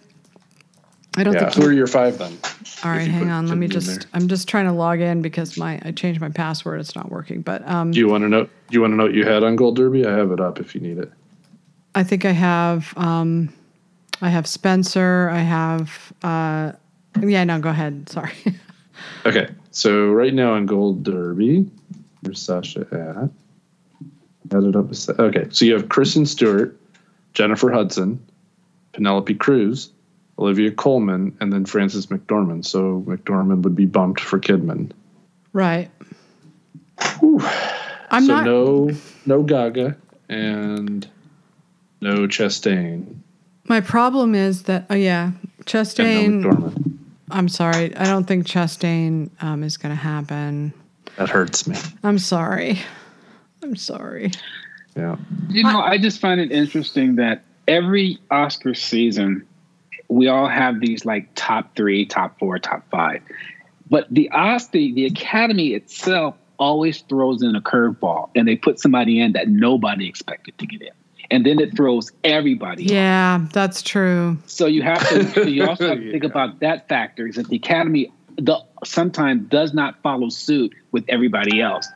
Speaker 1: I don't
Speaker 2: Yeah,
Speaker 1: think.
Speaker 2: who are your five then?
Speaker 1: all right, hang on. Let me just. I'm just trying to log in because my I changed my password. It's not working. But um,
Speaker 2: Do you want to know? Do you want to know what you had on Gold Derby? I have it up if you need it.
Speaker 1: I think I have. Um, I have Spencer. I have. Uh, yeah, no, go ahead. Sorry.
Speaker 2: Okay, so right now on Gold Derby, where's Sasha at? Had it up. Okay, so you have Kristen Stewart, Jennifer Hudson, Penelope Cruz, Olivia Coleman, and then Frances McDormand. So McDormand would be bumped for Kidman.
Speaker 1: right. I'm
Speaker 2: so
Speaker 1: not.
Speaker 2: no, no Gaga and no Chastain.
Speaker 1: My problem is that. Oh yeah,
Speaker 2: And no McDormand.
Speaker 1: I'm sorry. I don't think Chastain um, is going to happen.
Speaker 2: That hurts me.
Speaker 1: I'm sorry. I'm sorry.
Speaker 2: Yeah.
Speaker 4: You know, I just find it interesting that every Oscar season, we all have these like top three, top four, top five. But the Oscar, the Academy itself always throws in a curveball and they put somebody in that nobody expected to get in. And then it throws everybody. off.
Speaker 1: Yeah, that's true.
Speaker 4: So you have to. So you also have to think
Speaker 2: Yeah.
Speaker 4: about that factor. Is that the Academy the, sometimes does not follow suit with everybody else,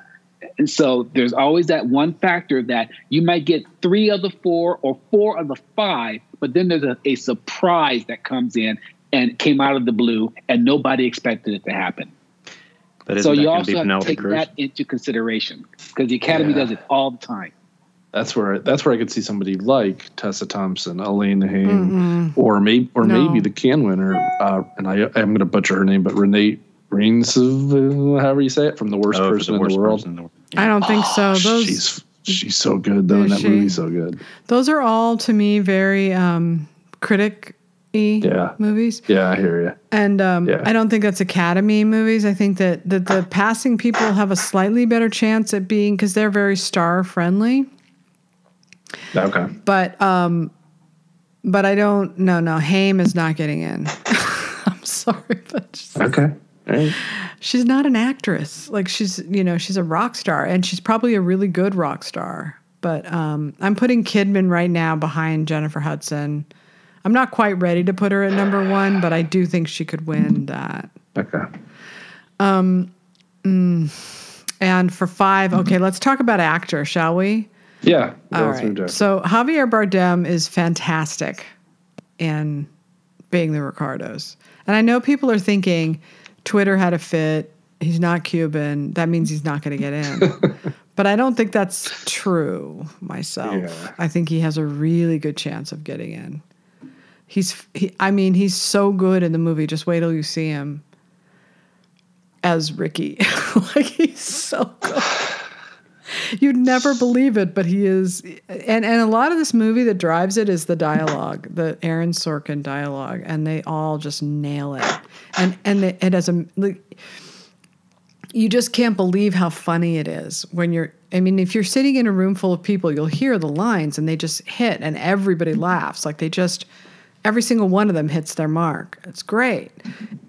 Speaker 4: and so there's always that one factor that you might get three of the four or four of the five, but then there's a, a surprise that comes in and came out of the blue, and nobody expected it to happen.
Speaker 3: But
Speaker 4: So you also have to take
Speaker 3: Cruz?
Speaker 4: that into consideration because the Academy
Speaker 2: Yeah.
Speaker 4: does it all the time.
Speaker 2: That's where that's where I could see somebody like Tessa Thompson, Elaine Haim, or maybe or
Speaker 1: No.
Speaker 2: maybe the Cannes winner. Uh, and I I'm going to butcher her name, but Renee Reigns, however you say it, from the worst
Speaker 3: Oh,
Speaker 2: person
Speaker 3: the
Speaker 2: in the world.
Speaker 3: person in the world.
Speaker 1: I don't think so.
Speaker 2: Oh,
Speaker 1: Those
Speaker 2: she's she's so good though.
Speaker 1: Is
Speaker 2: And that
Speaker 1: she?
Speaker 2: movie's so good.
Speaker 1: those are all to me very um, critic
Speaker 2: Yeah.
Speaker 1: movies.
Speaker 2: Yeah, I hear you.
Speaker 1: And um,
Speaker 2: Yeah.
Speaker 1: I don't think that's Academy movies. I think that, that the passing people have a slightly better chance at being because they're very star friendly.
Speaker 2: Okay.
Speaker 1: But um, but I don't. No, no. Haim is not getting in. I'm sorry, but just,
Speaker 2: Okay. Right.
Speaker 1: she's not an actress. Like she's you know she's a rock star and she's probably a really good rock star. But um, I'm putting Kidman right now behind Jennifer Hudson. I'm not quite ready to put her at number one, but I do think she could win that.
Speaker 2: Okay.
Speaker 1: Um, And for five, okay, let's talk about actor, shall we?
Speaker 2: Yeah.
Speaker 1: All right. So Javier Bardem is fantastic in being the Ricardos. And I know people are thinking Twitter had a fit. He's not Cuban. That means he's not going to get in. but I don't think that's true myself.
Speaker 2: Yeah.
Speaker 1: I think he has a really good chance of getting in. He's, he, I mean, he's so good in the movie. Just wait till you see him as Ricky. like he's so good. You'd never believe it, but he is. And and a lot of this movie that drives it is the dialogue, the Aaron Sorkin dialogue, and they all just nail it. And and it, has a. You just can't believe how funny it is when you're I mean if you're sitting in a room full of people you'll hear the lines and they just hit and everybody laughs like they just every single one of them hits their mark it's great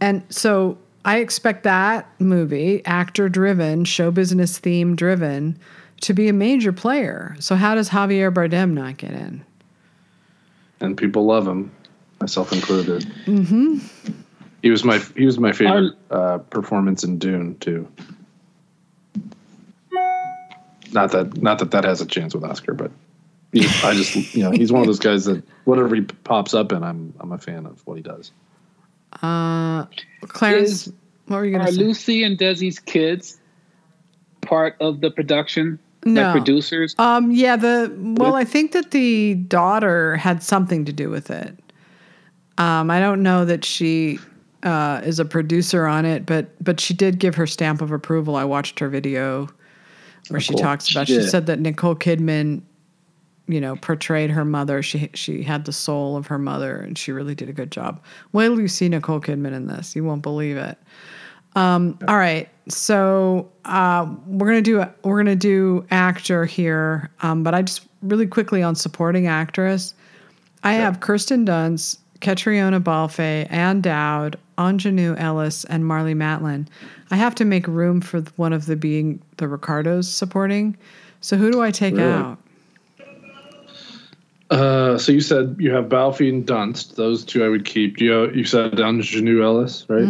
Speaker 1: and so I expect that movie actor driven show business theme driven to be a major player so how does Javier Bardem not get in
Speaker 2: and people love him myself included mm-hmm he was my he was my favorite uh, performance in Dune too. Not that not that that has a chance with Oscar, but he, I just you know he's one of those guys that whatever he pops up in, I'm I'm a fan of what he does.
Speaker 1: Uh, Clarence,
Speaker 4: Is-
Speaker 1: what were you going
Speaker 4: Are
Speaker 1: to say?
Speaker 4: Lucy and Desi's kids part of the production?
Speaker 1: No.
Speaker 4: Like producers?
Speaker 1: Um, yeah, the well, I think that the daughter had something to do with it. Um, I don't know that she uh, is a producer on it, but but she did give her stamp of approval. I watched her video where she
Speaker 2: cool.
Speaker 1: talks about.
Speaker 4: She
Speaker 1: She said that Nicole Kidman, you know, portrayed her mother. She she had the soul of her mother, and she really did a good job. Wait till you see Nicole Kidman in this, you won't believe it. Um, all right, so uh, we're gonna do we're gonna do actor here, um, but I just really quickly on supporting actress. I have Kirsten Dunst, Catriona Balfe, Ann Dowd, Aunjanue Ellis, and Marlee Matlin. I have to make room for one of the being the Ricardos supporting. So who do I take
Speaker 2: Really?
Speaker 1: out?
Speaker 2: Uh, so you said you have Balfe and Dunst; those two I would keep. You you said Aunjanue Ellis, right?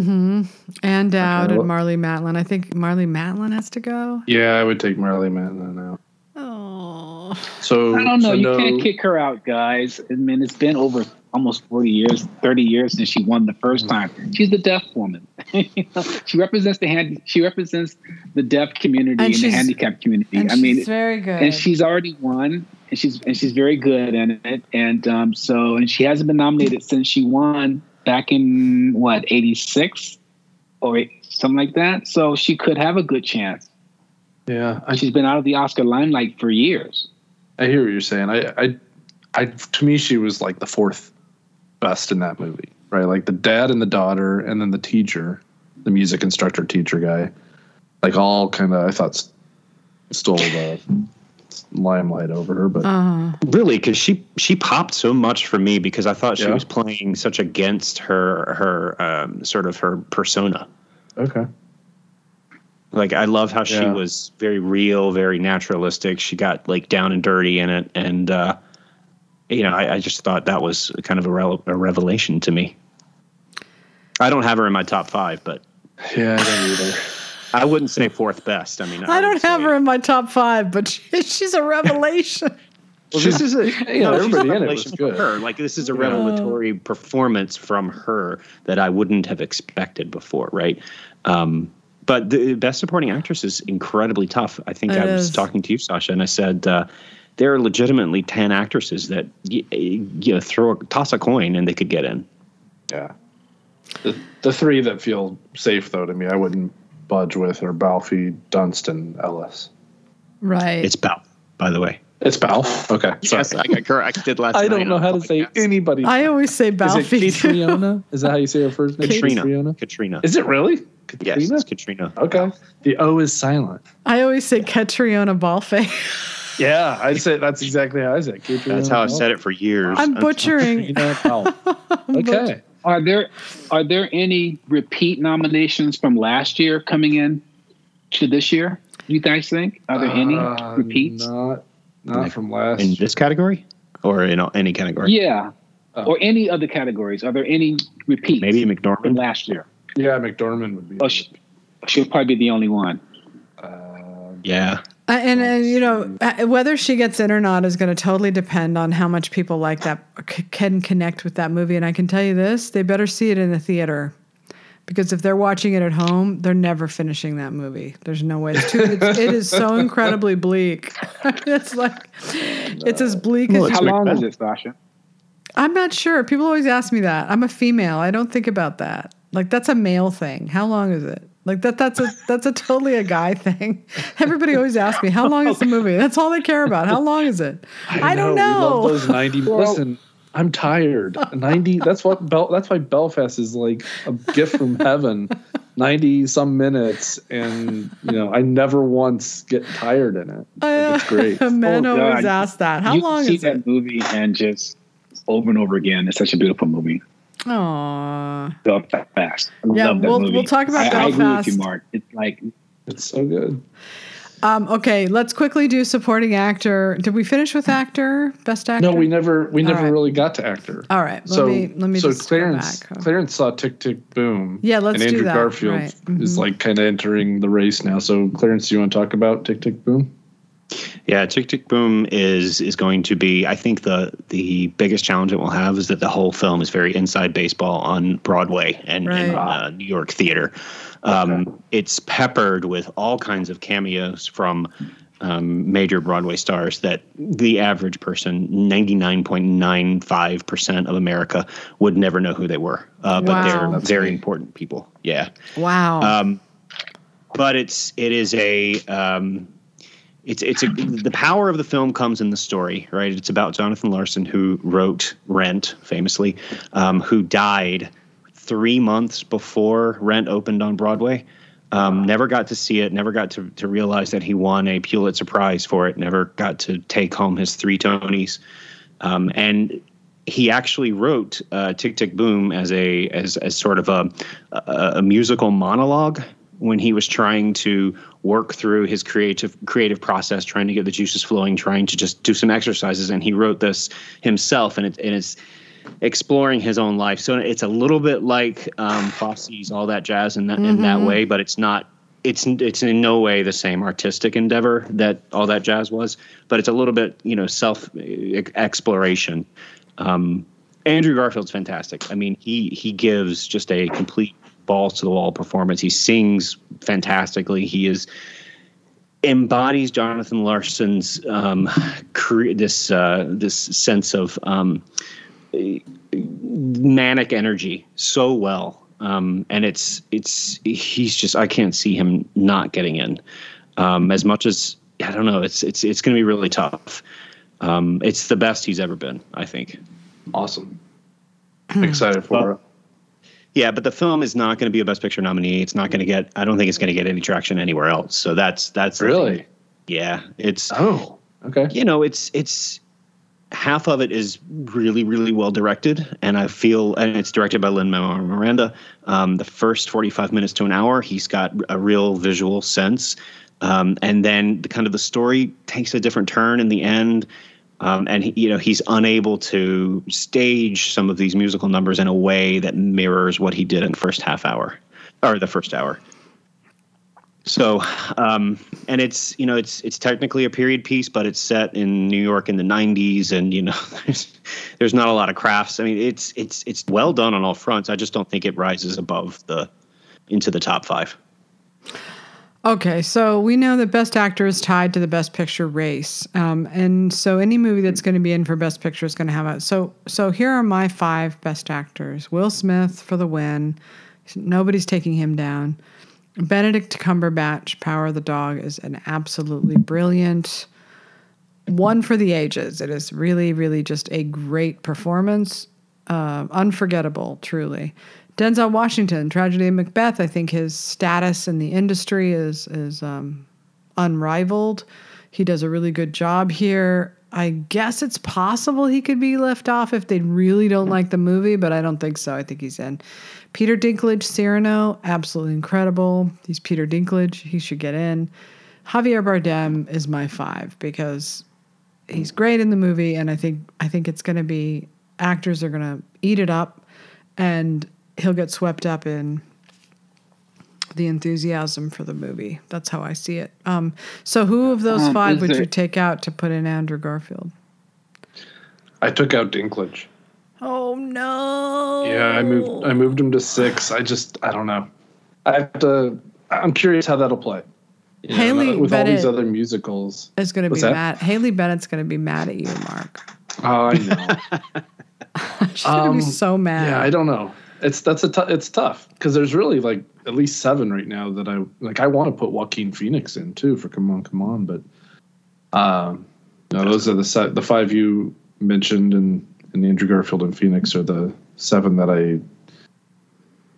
Speaker 1: Ann Dowd
Speaker 2: well-
Speaker 1: and Marlee Matlin. I think Marlee Matlin has to go.
Speaker 2: Yeah, I would take Marlee Matlin out.
Speaker 1: Oh,
Speaker 2: So
Speaker 4: I don't know.
Speaker 2: so
Speaker 4: you
Speaker 2: no-
Speaker 4: can't kick her out, guys. I mean, it's been over almost 40 years, 30 years since she won the first time. She's the deaf woman. She represents the hand. She represents the deaf community
Speaker 1: And
Speaker 4: and, the handicapped community.
Speaker 1: and
Speaker 4: I mean,
Speaker 1: she's very good.
Speaker 4: and she's already won, and she's and she's very good in it. And um, so, and she hasn't been nominated since she won back in what 86 or something like that. So she could have a good chance.
Speaker 2: Yeah, I,
Speaker 4: She's been out of the Oscar limelight for years.
Speaker 2: I hear what you're saying. I, I, I, to me, she was like the fourth best in that movie, right? Like the dad and the daughter, and then the teacher, the music instructor teacher guy, like all kind of. I thought stole the limelight over her, but
Speaker 1: uh,
Speaker 3: Really, because she she popped so much for me because I thought she
Speaker 2: Yeah.
Speaker 3: was playing such against her her um, sort of her persona.
Speaker 2: okay.
Speaker 3: Like I love how she was very real, very naturalistic. She got like down and dirty in it, and uh, you know, I, I just thought that was kind of a, rel- a revelation to me. I don't have her in my top five, but
Speaker 2: Yeah, I don't either.
Speaker 3: I wouldn't say fourth best. I mean,
Speaker 1: I don't have
Speaker 3: say-
Speaker 1: her in my top five, but she, she's a revelation.
Speaker 3: Well, this is a
Speaker 2: you know,
Speaker 3: no, a
Speaker 2: everybody in it was good.
Speaker 3: her. Like this is a
Speaker 1: Yeah.
Speaker 3: revelatory performance from her that I wouldn't have expected before, right? Um, but the best supporting actress is incredibly tough. I think
Speaker 1: It
Speaker 3: I was
Speaker 1: is.
Speaker 3: talking to you, Sasha, and I said uh, there are legitimately ten actresses that y- you know throw a, toss a coin and they could get in.
Speaker 2: Yeah. The, the three that feel safe though to me, I wouldn't budge with are Balfe, Dunstan, Ellis.
Speaker 1: Right.
Speaker 3: It's Balf, by the way.
Speaker 2: It's Balf. Okay.
Speaker 3: Yes, I got corrected last
Speaker 2: I
Speaker 3: night.
Speaker 2: don't know how to say
Speaker 3: podcast.
Speaker 2: anybody.
Speaker 1: I always say
Speaker 2: Is it
Speaker 1: Balfe.
Speaker 2: Catriona? Is that how you say her first name?
Speaker 3: Katrina. Katrina.
Speaker 2: Is it really?
Speaker 3: Yes,
Speaker 2: Katrina?
Speaker 3: it's Katrina.
Speaker 2: Okay. The O is silent.
Speaker 1: I always say Catriona Balfe.
Speaker 2: Yeah, I said that's exactly how I said. it.
Speaker 3: That's how I've said it for years.
Speaker 1: I'm butchering.
Speaker 2: Okay.
Speaker 4: Are there are there any repeat nominations from last year coming in to this year? You guys think? Are there any
Speaker 2: Uh,
Speaker 4: repeats?
Speaker 2: Not, not from last.
Speaker 3: in this category or in any category.
Speaker 4: Yeah.
Speaker 2: Oh.
Speaker 4: Or any other categories? Are there any repeats
Speaker 3: Maybe
Speaker 4: from last year?
Speaker 2: yeah, McDormand would be.
Speaker 4: Oh, she, she'll probably be the only one.
Speaker 2: uh,
Speaker 3: Yeah.
Speaker 1: Uh, and and you know uh, whether she gets in or not is going to totally depend on how much people like that c- can connect with that movie. And I can tell you this: they better see it in the theater, because if they're watching it at home, they're never finishing that movie. There's no way. It's too. It's, it is so incredibly bleak. it's like it's as bleak
Speaker 3: Well,
Speaker 1: as
Speaker 4: How long is it, Sasha?
Speaker 1: I'm not sure. People always ask me that. I'm a female. I don't think about that. Like that's a male thing. How long is it? Like that that's a that's a totally a guy thing. Everybody always asks me, how long is the movie? That's all they care about. How long is it? I, don't
Speaker 2: We love
Speaker 1: know.
Speaker 2: those ninety. listen, I'm tired. Ninety. That's what. Bel, that's why Belfast is like a gift from heaven. Ninety some minutes, and you know, I never once get tired in it. Like, it's uh, great.
Speaker 1: Men
Speaker 4: Oh,
Speaker 1: always
Speaker 4: God.
Speaker 1: ask that. How
Speaker 4: you
Speaker 1: long
Speaker 4: see
Speaker 1: is
Speaker 4: that
Speaker 1: it?
Speaker 4: movie and just over and over again. It's such a beautiful movie.
Speaker 1: Aww.
Speaker 4: Belfast. I
Speaker 1: Yeah,
Speaker 4: love that
Speaker 1: we'll-
Speaker 4: movie.
Speaker 1: we'll talk about
Speaker 4: I, I agree with you, Mark. It's like
Speaker 2: It's so good.
Speaker 1: Um, okay, let's quickly do supporting actor. Did we finish with actor? Best actor?
Speaker 2: No, we never. We never
Speaker 1: right.
Speaker 2: really got to actor.
Speaker 1: All right, let
Speaker 2: so
Speaker 1: me let me
Speaker 2: so
Speaker 1: just
Speaker 2: Clarence
Speaker 1: go back.
Speaker 2: Clarence saw Tick Tick Boom.
Speaker 1: Yeah, let's
Speaker 2: and
Speaker 1: do
Speaker 2: Andrew
Speaker 1: that,
Speaker 2: Garfield
Speaker 1: right.
Speaker 2: is
Speaker 1: Mhm.
Speaker 2: like kind of entering the race now. So Clarence, do you want to talk about Tick Tick Boom?
Speaker 3: Yeah, Tick Tick Boom is is going to be. I think the the biggest challenge it will have is that the whole film is very inside baseball on Broadway and, and
Speaker 1: Right.
Speaker 3: uh, New York theater. Um, It's peppered with all kinds of cameos from um, major Broadway stars that the average person, ninety nine point nine five percent of America, would never know who they were. Uh, but
Speaker 1: Wow.
Speaker 3: they're
Speaker 1: That's
Speaker 3: very
Speaker 2: neat.
Speaker 3: important people. Yeah.
Speaker 1: Wow.
Speaker 3: Um, but it's it is a um, it's it's a the power of the film comes in the story, right? It's about Jonathan Larson who wrote Rent, famously, um, who died three months before Rent opened on Broadway. Um, never got to see it. Never got to to realize that he won a Pulitzer Prize for it. Never got to take home his three Tonys. Um, and he actually wrote uh, "Tick Tick Boom" as a as as sort of a, a a musical monologue when he was trying to work through his creative creative process, trying to get the juices flowing, trying to just do some exercises. And he wrote this himself, and it and it's exploring his own life. So it's a little bit like um, Fosse's all that jazz in that in that way, but it's not. It's it's in no way the same artistic endeavor that all that jazz was, but it's a little bit you know self exploration. Um, Andrew Garfield's fantastic. I mean, he he gives just a complete balls to the wall performance. He sings fantastically. He is embodies Jonathan Larson's um, cre- this uh, this sense of um, manic energy so well. Um, and it's it's he's just I can't see him not getting in. Um, as much as I don't know, it's it's it's going to be really tough. Um, it's the best he's ever been, I think.
Speaker 2: Awesome. Excited for it.
Speaker 3: Yeah, but the film is not going to be a Best Picture nominee. It's not going to get. I don't think it's going to get any traction anywhere else. So that's that's
Speaker 2: Really?
Speaker 3: Yeah, it's
Speaker 2: Oh, okay.
Speaker 3: you know it's it's half of it is really really well directed, and I feel and it's directed by Lin Manuel Miranda. Um, the first forty five minutes to an hour, he's got a real visual sense, um, and then the kind of the story takes a different turn in the end. Um, and he, you know he's unable to stage some of these musical numbers in a way that mirrors what he did in the first half hour or the first hour. So, um, and it's you know it's it's technically a period piece, but it's set in New York in the '90s, and you know there's there's not a lot of crafts. I mean, it's it's it's well done on all fronts. I just don't think it rises above the into the top five.
Speaker 1: Okay, so we know that Best Actor is tied to the Best Picture race, um, and so any movie that's going to be in for Best Picture is going to have a. So, so here are my five Best Actors: Will Smith for the win. Nobody's taking him down. Benedict Cumberbatch, Power of the Dog, is an absolutely brilliant one for the ages. It is really, really just a great performance, uh, unforgettable, truly. Denzel Washington, Tragedy of Macbeth. I think his status in the industry is is um, unrivaled. He does a really good job here. I guess it's possible he could be left off if they really don't like the movie, but I don't think so. I think he's in. Peter Dinklage, Cyrano, absolutely incredible. He's Peter Dinklage. He should get in. Javier Bardem is my five because he's great in the movie, and I think I think it's going to be actors are going to eat it up, and he'll get swept up in the enthusiasm for the movie. That's how I see it. Um, so, who of those
Speaker 4: Um,
Speaker 1: five
Speaker 4: is
Speaker 1: would you take out to put in Andrew Garfield?
Speaker 2: I took out Dinklage.
Speaker 1: Oh no!
Speaker 2: Yeah, I moved. I moved him to six. I just, I don't know. I have to. I'm curious how that'll play. You know,
Speaker 1: Haley
Speaker 2: with all these other musicals.
Speaker 1: Is going to be
Speaker 2: What's that?
Speaker 1: mad. Haley Bennett's going to be mad at you, Mark.
Speaker 2: Oh, I know.
Speaker 1: She's going to
Speaker 2: Um,
Speaker 1: be so mad.
Speaker 2: yeah, I don't know. It's that's a it's tough because there's really like at least seven right now that I like. I want to put Joaquin Phoenix in too for Come On, Come On, but um, no, those are the set, the five you mentioned, and and Andrew Garfield and Phoenix are the seven that I.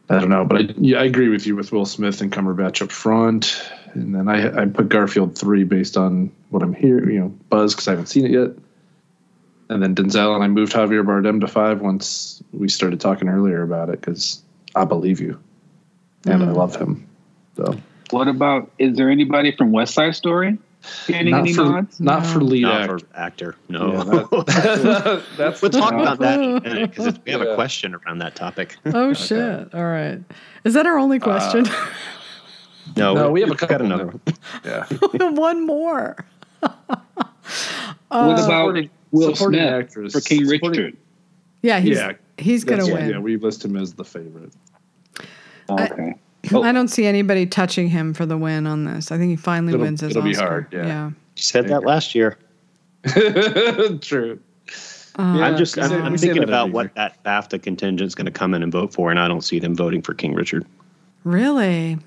Speaker 2: I don't know, but I yeah, I agree with you with Will Smith and Cumberbatch up front, and then I I put Garfield three based on what I'm hearing, you know, buzz because I haven't seen it yet, and then Denzel and I moved Javier Bardem to five once we started talking earlier about it because I believe you, and I mm. love him. So
Speaker 4: What about? Is there anybody from West Side Story getting
Speaker 2: not
Speaker 4: any
Speaker 2: for
Speaker 4: nods?
Speaker 2: not for lead
Speaker 3: Not
Speaker 2: actor.
Speaker 3: for actor. No.
Speaker 2: Yeah, that- that's
Speaker 3: we'll talk about that in a minute because we have
Speaker 2: Yeah.
Speaker 3: a question around that topic.
Speaker 1: Oh shit! All right, is that our only uh, question?
Speaker 3: No,
Speaker 2: No, we have a
Speaker 3: we've got another
Speaker 2: now.
Speaker 3: one.
Speaker 2: Yeah.
Speaker 1: one more.
Speaker 4: what about
Speaker 2: supporting-
Speaker 4: Will
Speaker 2: supporting
Speaker 4: Smith
Speaker 2: actress.
Speaker 4: for King
Speaker 2: Supporting-
Speaker 4: Richard?
Speaker 1: Yeah, he's
Speaker 2: Yeah,
Speaker 1: he's gonna win.
Speaker 2: Yeah, we list him as the favorite.
Speaker 4: Okay. Oh.
Speaker 1: I don't see anybody touching him for the win on this. I think he finally
Speaker 2: It'll-
Speaker 1: wins his
Speaker 2: it'll be hard, yeah.
Speaker 3: You said that last year.
Speaker 2: True.
Speaker 1: Uh,
Speaker 3: I'm just I'm, I'm thinking about what that BAFTA contingent is going to come in and vote for, and I don't see them voting for King Richard.
Speaker 1: really?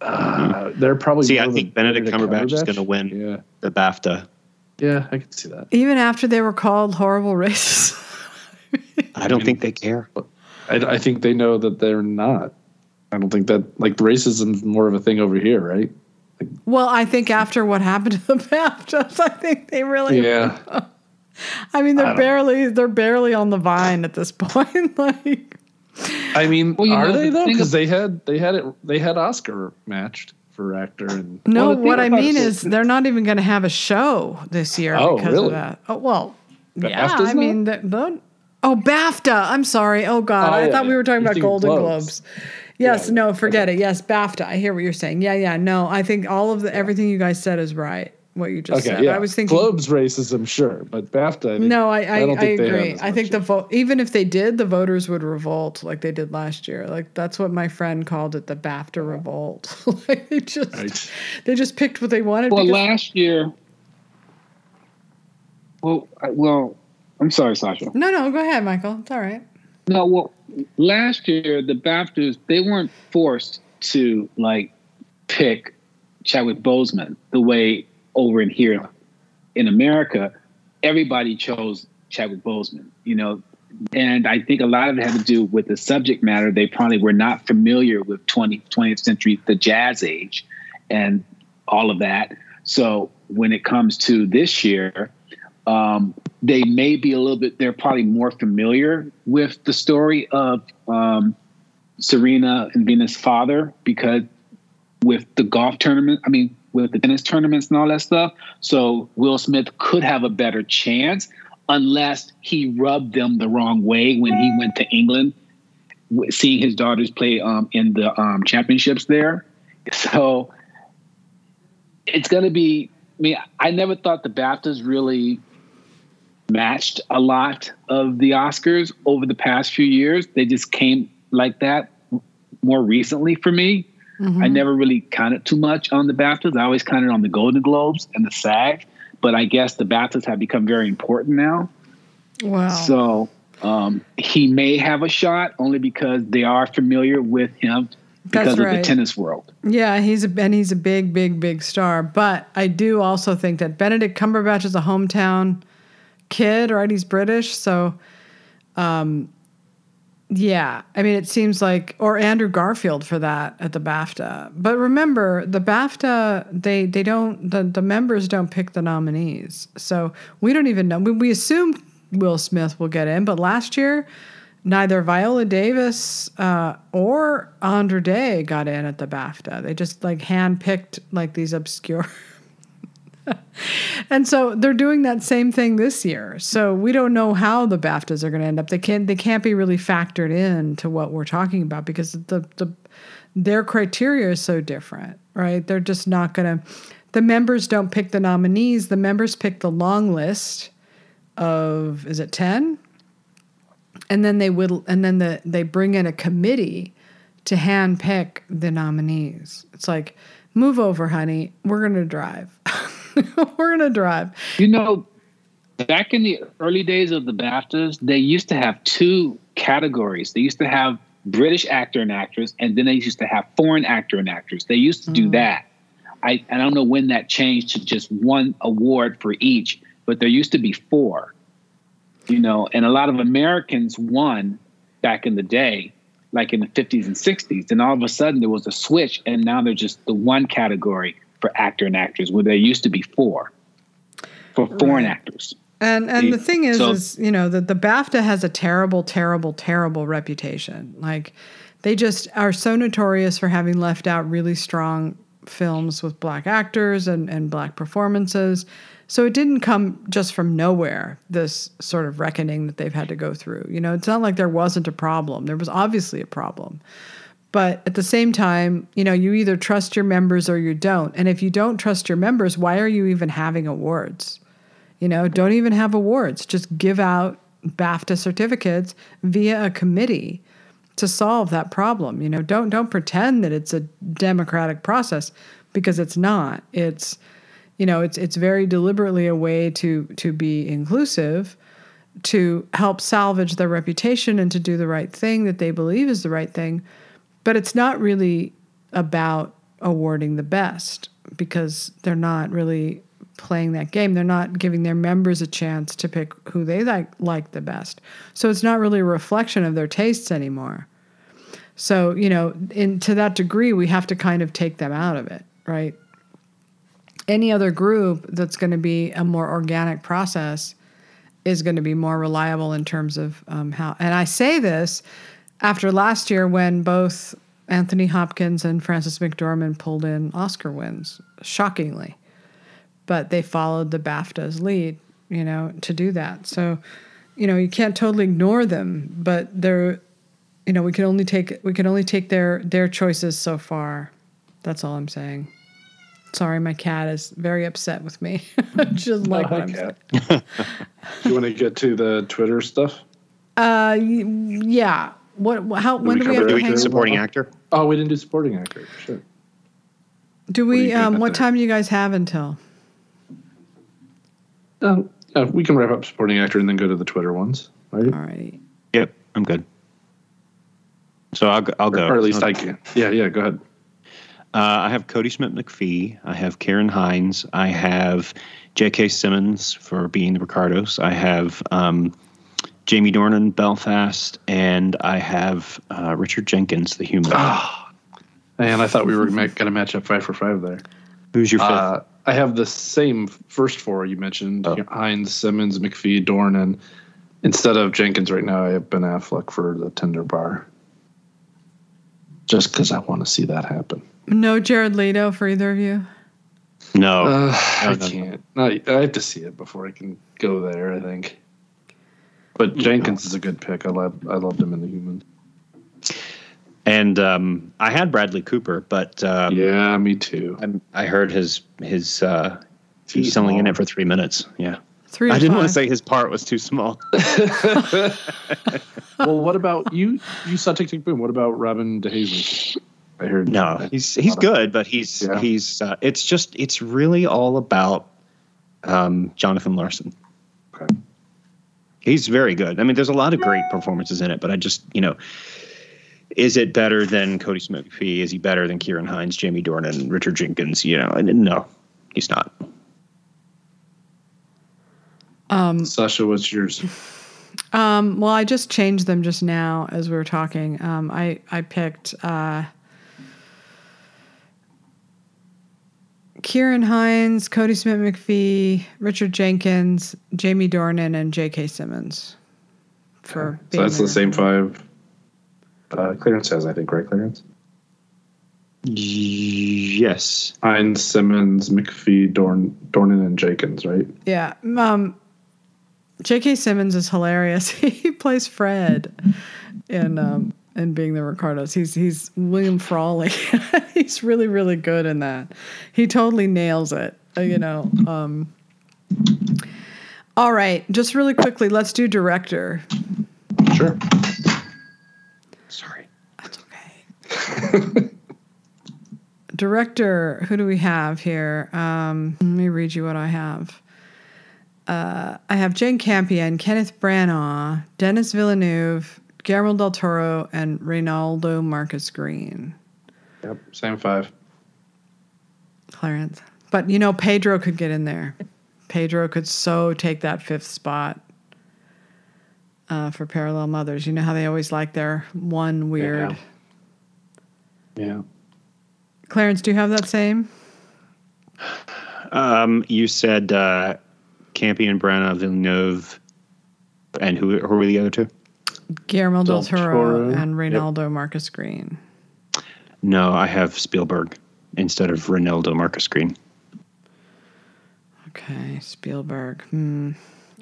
Speaker 2: Uh, they're probably
Speaker 3: See, I think
Speaker 2: than
Speaker 3: Benedict Cumberbatch is gonna win.
Speaker 2: Yeah,
Speaker 3: The BAFTA.
Speaker 2: Yeah, I can see that.
Speaker 1: Even after they were called horrible racists.
Speaker 3: I don't think they care.
Speaker 2: I, I think they know that they're not. I don't think that like racism's more of a thing over here, right?
Speaker 1: well, I think after what happened to the BAFTAs, I think they really.
Speaker 2: Yeah,
Speaker 1: I mean, they're
Speaker 2: don't-
Speaker 1: barely they're barely on the vine at this point. like,
Speaker 2: I mean,
Speaker 4: Well,
Speaker 2: are
Speaker 4: know,
Speaker 2: they though? Because they had they had it they had Oscar matched for actor and
Speaker 1: no,
Speaker 4: Well,
Speaker 1: what I mean is they're not even going to have a show this year
Speaker 2: Oh,
Speaker 1: because
Speaker 2: really?
Speaker 1: of that. Oh well,
Speaker 2: The
Speaker 1: yeah.
Speaker 2: BAFTAs
Speaker 1: I mean, the, the, oh BAFTA. I'm sorry. Oh God,
Speaker 2: Oh,
Speaker 1: I
Speaker 2: yeah,
Speaker 1: thought we were talking
Speaker 2: You're
Speaker 1: about Golden
Speaker 2: Globes.
Speaker 1: Globes. Yes,
Speaker 2: Yeah.
Speaker 1: no, forget it. Yes, BAFTA. I hear what you're saying. Yeah, yeah. No, I think all of the everything you guys said is right. What you just
Speaker 2: okay,
Speaker 1: said.
Speaker 2: yeah.
Speaker 1: I was thinking.
Speaker 2: Globes racism, sure, but BAFTA. I
Speaker 1: No, I I, I,
Speaker 2: don't think they have
Speaker 1: agree. I think the vote, even if they did, the voters would revolt like they did last year. Like that's what my friend called it, the BAFTA revolt. like they just
Speaker 2: Right.
Speaker 1: they just picked what they wanted.
Speaker 4: Well, last year. Well, I, well, I'm sorry, Sasha.
Speaker 1: no, no, go ahead, Michael. It's all right.
Speaker 4: No, well, last year the BAFTAs they weren't forced to like pick Chadwick Boseman the way over in here in America, everybody chose Chadwick Boseman. You know, and I think a lot of it had to do with the subject matter. They probably were not familiar with 20, 20th century, the jazz age, and all of that. So when it comes to this year, um, they may be a little bit. They're probably more familiar with the story of um, Serena and Venus' father because with the golf tournament, I mean, with the tennis tournaments and all that stuff. So Will Smith could have a better chance unless he rubbed them the wrong way when he went to England, seeing his daughters play um, in the um, championships there. So it's going to be. I mean, I never thought the BAFTAs really matched a lot of the Oscars over the past few years. They just came like that more recently for me. I never really counted too much on the BAFTAs. I always counted on the Golden Globes and the SAG, but I guess the BAFTAs have become very important now.
Speaker 1: Wow.
Speaker 4: So um, he may have a shot only because they are familiar with him because of the tennis world.
Speaker 1: Yeah, he's a and he's a big, big, big star. But I do also think that Benedict Cumberbatch is a hometown kid, right? He's British, so um, yeah. I mean, it seems like or Andrew Garfield for that at the BAFTA. But remember, the BAFTA they they don't the the members don't pick the nominees, so we don't even know. We, we assume Will Smith will get in, but last year. Neither Viola Davis uh, or Andra Day got in at the BAFTA. They just like handpicked like these obscure. and so they're doing that same thing this year. So we don't know how the BAFTAs are going to end up. They can't. They can't be really factored in to what we're talking about because the the their criteria is so different, right? They're just not going to. The members don't pick the nominees. The members pick the long list of is it ten? and then they would and then the they bring in a committee to hand pick the nominees. It's like, move over, honey. We're gonna drive. We're gonna drive.
Speaker 4: You know, back in the early days of the BAFTAs, they used to have two categories. They used to have British actor and actress, and then they used to have foreign actor and actress. They used to do mm. that. I, I don't know when that changed to just one award for each, but there used to be four. You know, and a lot of Americans won back in the day, like in the 50s and 60s. And all of a sudden there was a switch, and now they're just the one category for actor and actress, where there used to be four for foreign actors.
Speaker 1: And and the
Speaker 4: The-
Speaker 1: thing is,
Speaker 4: so-
Speaker 1: is you know that the BAFTA has a terrible, terrible, terrible reputation. Like they just are so notorious for having left out really strong films with black actors and and black performances. So it didn't come just from nowhere. This sort of reckoning that they've had to go through. You know, it's not like there wasn't a problem. There was obviously a problem. But at the same time, you know, you either trust your members or you don't. And if you don't trust your members, why are you even having awards? You know, don't even have awards. Just give out BAFTA certificates via a committee to solve that problem. You know, don't don't pretend that it's a democratic process because it's not. It's you know, it's it's very deliberately a way to to be inclusive, to help salvage their reputation and to do the right thing that they believe is the right thing. But it's not really about awarding the best because they're not really playing that game. They're not giving their members a chance to pick who they like like the best. So it's not really a reflection of their tastes anymore. So, you know, in to that degree we have to kind of take them out of it, right? Any other group that's going to be a more organic process is going to be more reliable in terms of um, how. And I say this after last year when both Anthony Hopkins and Frances McDormand pulled in Oscar wins, shockingly. But they followed the BAFTA's lead, you know, to do that. So, you know, you can't totally ignore them, but they're, you know, we can only take we can only take their their choices so far. That's all I'm saying. Sorry, my cat is very upset with me. Just like what
Speaker 2: hi,
Speaker 1: I'm
Speaker 2: Kat.
Speaker 1: saying.
Speaker 2: Do you want to get to the Twitter stuff?
Speaker 1: Uh, yeah. What? How? When
Speaker 2: we
Speaker 1: do we
Speaker 2: cover
Speaker 1: have to
Speaker 3: Do we
Speaker 1: hang?
Speaker 3: do supporting actor?
Speaker 2: Oh, we didn't do supporting actor. Sure.
Speaker 1: Do we?
Speaker 2: you doing
Speaker 1: Um, what time do you guys have until?
Speaker 2: Um, uh, we can wrap up supporting actor and then go to the Twitter ones, right?
Speaker 1: Alrighty.
Speaker 3: Yep, I'm good. So I'll go. I'll go.
Speaker 2: or at least I can. Yeah, yeah. Go ahead.
Speaker 3: Uh, I have Kodi Smit-McPhee. I have Ciarán Hinds. I have J.K. Simmons for being the Ricardos. I have um, Jamie Dornan, Belfast, and I have uh, Richard Jenkins, the human.
Speaker 2: Man, I thought we were going to match up five for five there.
Speaker 3: Who's your fifth?
Speaker 2: Uh, I have the same first four you mentioned:
Speaker 3: Oh.
Speaker 2: Hinds, Simmons, McPhee, Dornan. Instead of Jenkins, right now I have Ben Affleck for the Tender Bar. Just because I want to see that happen.
Speaker 1: No Jared Leto for either of you.
Speaker 3: no.
Speaker 2: Uh, I
Speaker 3: no, no.
Speaker 2: can't. No, I have to see it before I can go there. I think. But Jenkins is a good pick. I love. I loved him in the Human.
Speaker 3: and um, I had Bradley Cooper, but um,
Speaker 2: yeah, me too.
Speaker 3: I'm, I heard his his uh,
Speaker 2: Too
Speaker 3: he's only in it for three minutes. Yeah,
Speaker 1: Three.
Speaker 3: I didn't want to say his part was too small.
Speaker 2: well, what about you? You saw Tick Tick Boom. What about Robin de Jesús? I heard.
Speaker 3: No, he's he's good, but he's
Speaker 2: Yeah.
Speaker 3: he's uh, it's just it's really all about um, Jonathan Larson.
Speaker 2: Okay.
Speaker 3: He's very good. I mean, there's a lot of great performances in it, but I just you know, is it better than Kodi Smit-McPhee? Is he better than Ciarán Hinds, Jamie Dornan, Richard Jenkins? You know, and no, he's not.
Speaker 1: Um,
Speaker 2: Sasha, what's yours?
Speaker 1: um, well, I just changed them just now as we were talking. Um, I I picked uh, Ciarán Hinds, Cody Smith McPhee, Richard Jenkins, Jamie Dornan, and J.K. Simmons. For
Speaker 2: So
Speaker 1: being
Speaker 2: that's the
Speaker 1: there.
Speaker 2: same five. Uh, Clarence has, I think, right, Clarence?
Speaker 3: Yes.
Speaker 2: Hinds, Simmons, McPhee, Dorn, Dornan, and Jenkins, right?
Speaker 1: Yeah. Um, J.K. Simmons is hilarious. he plays Fred in um, in Being the Ricardos. He's he's William Frawley. he's really really good in that. He totally nails it. uh, You know. Um, all right, just really quickly, let's do director.
Speaker 2: Sure.
Speaker 3: Sorry.
Speaker 1: That's okay. Director, who do we have here? Um, let me read you what I have. Uh, I have Jane Campion, Kenneth Branagh, Denis Villeneuve, Guillermo del Toro and Reinaldo Marcus Green.
Speaker 2: Yep, same five.
Speaker 1: Clarence. But you know, Pedro could get in there. Pedro could so take that fifth spot uh, for Parallel Mothers. You know how they always like their one weird.
Speaker 2: Yeah. yeah.
Speaker 1: Clarence, do you have that same?
Speaker 3: Um, you said uh, Campion, Branagh, Villeneuve, and who, who were the other two?
Speaker 1: Guillermo del, Toro, Toro, and Reinaldo yep. Marcus Green.
Speaker 3: No, I have Spielberg instead of Reinaldo Marcus Green.
Speaker 1: Okay, Spielberg. Hmm.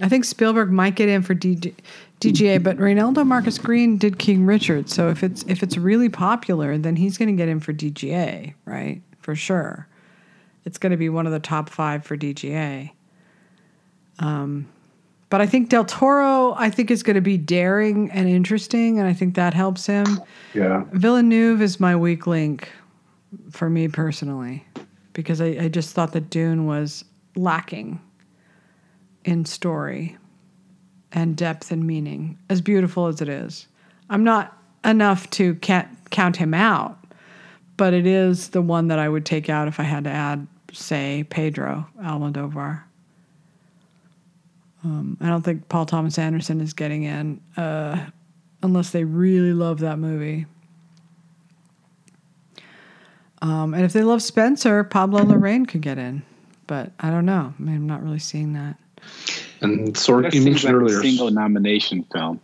Speaker 1: I think Spielberg might get in for DJ, DGA, but Reinaldo Marcus Green did King Richard. So if it's if it's really popular, then he's going to get in for DGA, right? For sure, it's going to be one of the top five for DGA. Um, but I think Del Toro, I think is going to be daring and interesting, and I think that helps him.
Speaker 2: Yeah.
Speaker 1: Villeneuve is my weak link for me personally, because I, I just thought that Dune was lacking in story and depth and meaning, as beautiful as it is. I'm not enough to count him out, but it is the one that I would take out if I had to add, say, Pedro Almodovar. Um, I don't think Paul Thomas Anderson is getting in uh, unless they really love that movie. Um, and if they love Spencer, Pablo Larraín could get in but I don't know. I mean, I'm not really seeing that.
Speaker 2: And sort you mentioned
Speaker 4: like
Speaker 2: earlier,
Speaker 4: single nomination film.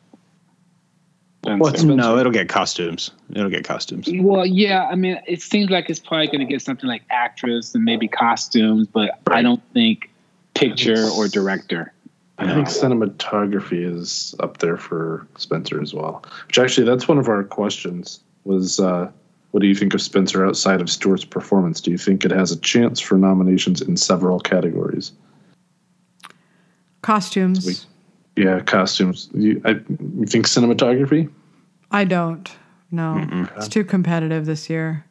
Speaker 3: Well, no, it'll get costumes. It'll get costumes.
Speaker 4: Well, yeah, I mean, it seems like it's probably going to get something like actress and maybe costumes, but right. I don't think picture or director.
Speaker 2: I think cinematography is up there for Spencer as well. Which actually, that's one of our questions. Was uh, what do you think of Spencer outside of Stewart's performance? Do you think it has a chance for nominations in several categories?
Speaker 1: Costumes.
Speaker 2: We, yeah, costumes. You, I, you think cinematography?
Speaker 1: I don't. No, Mm-mm. it's too competitive this year.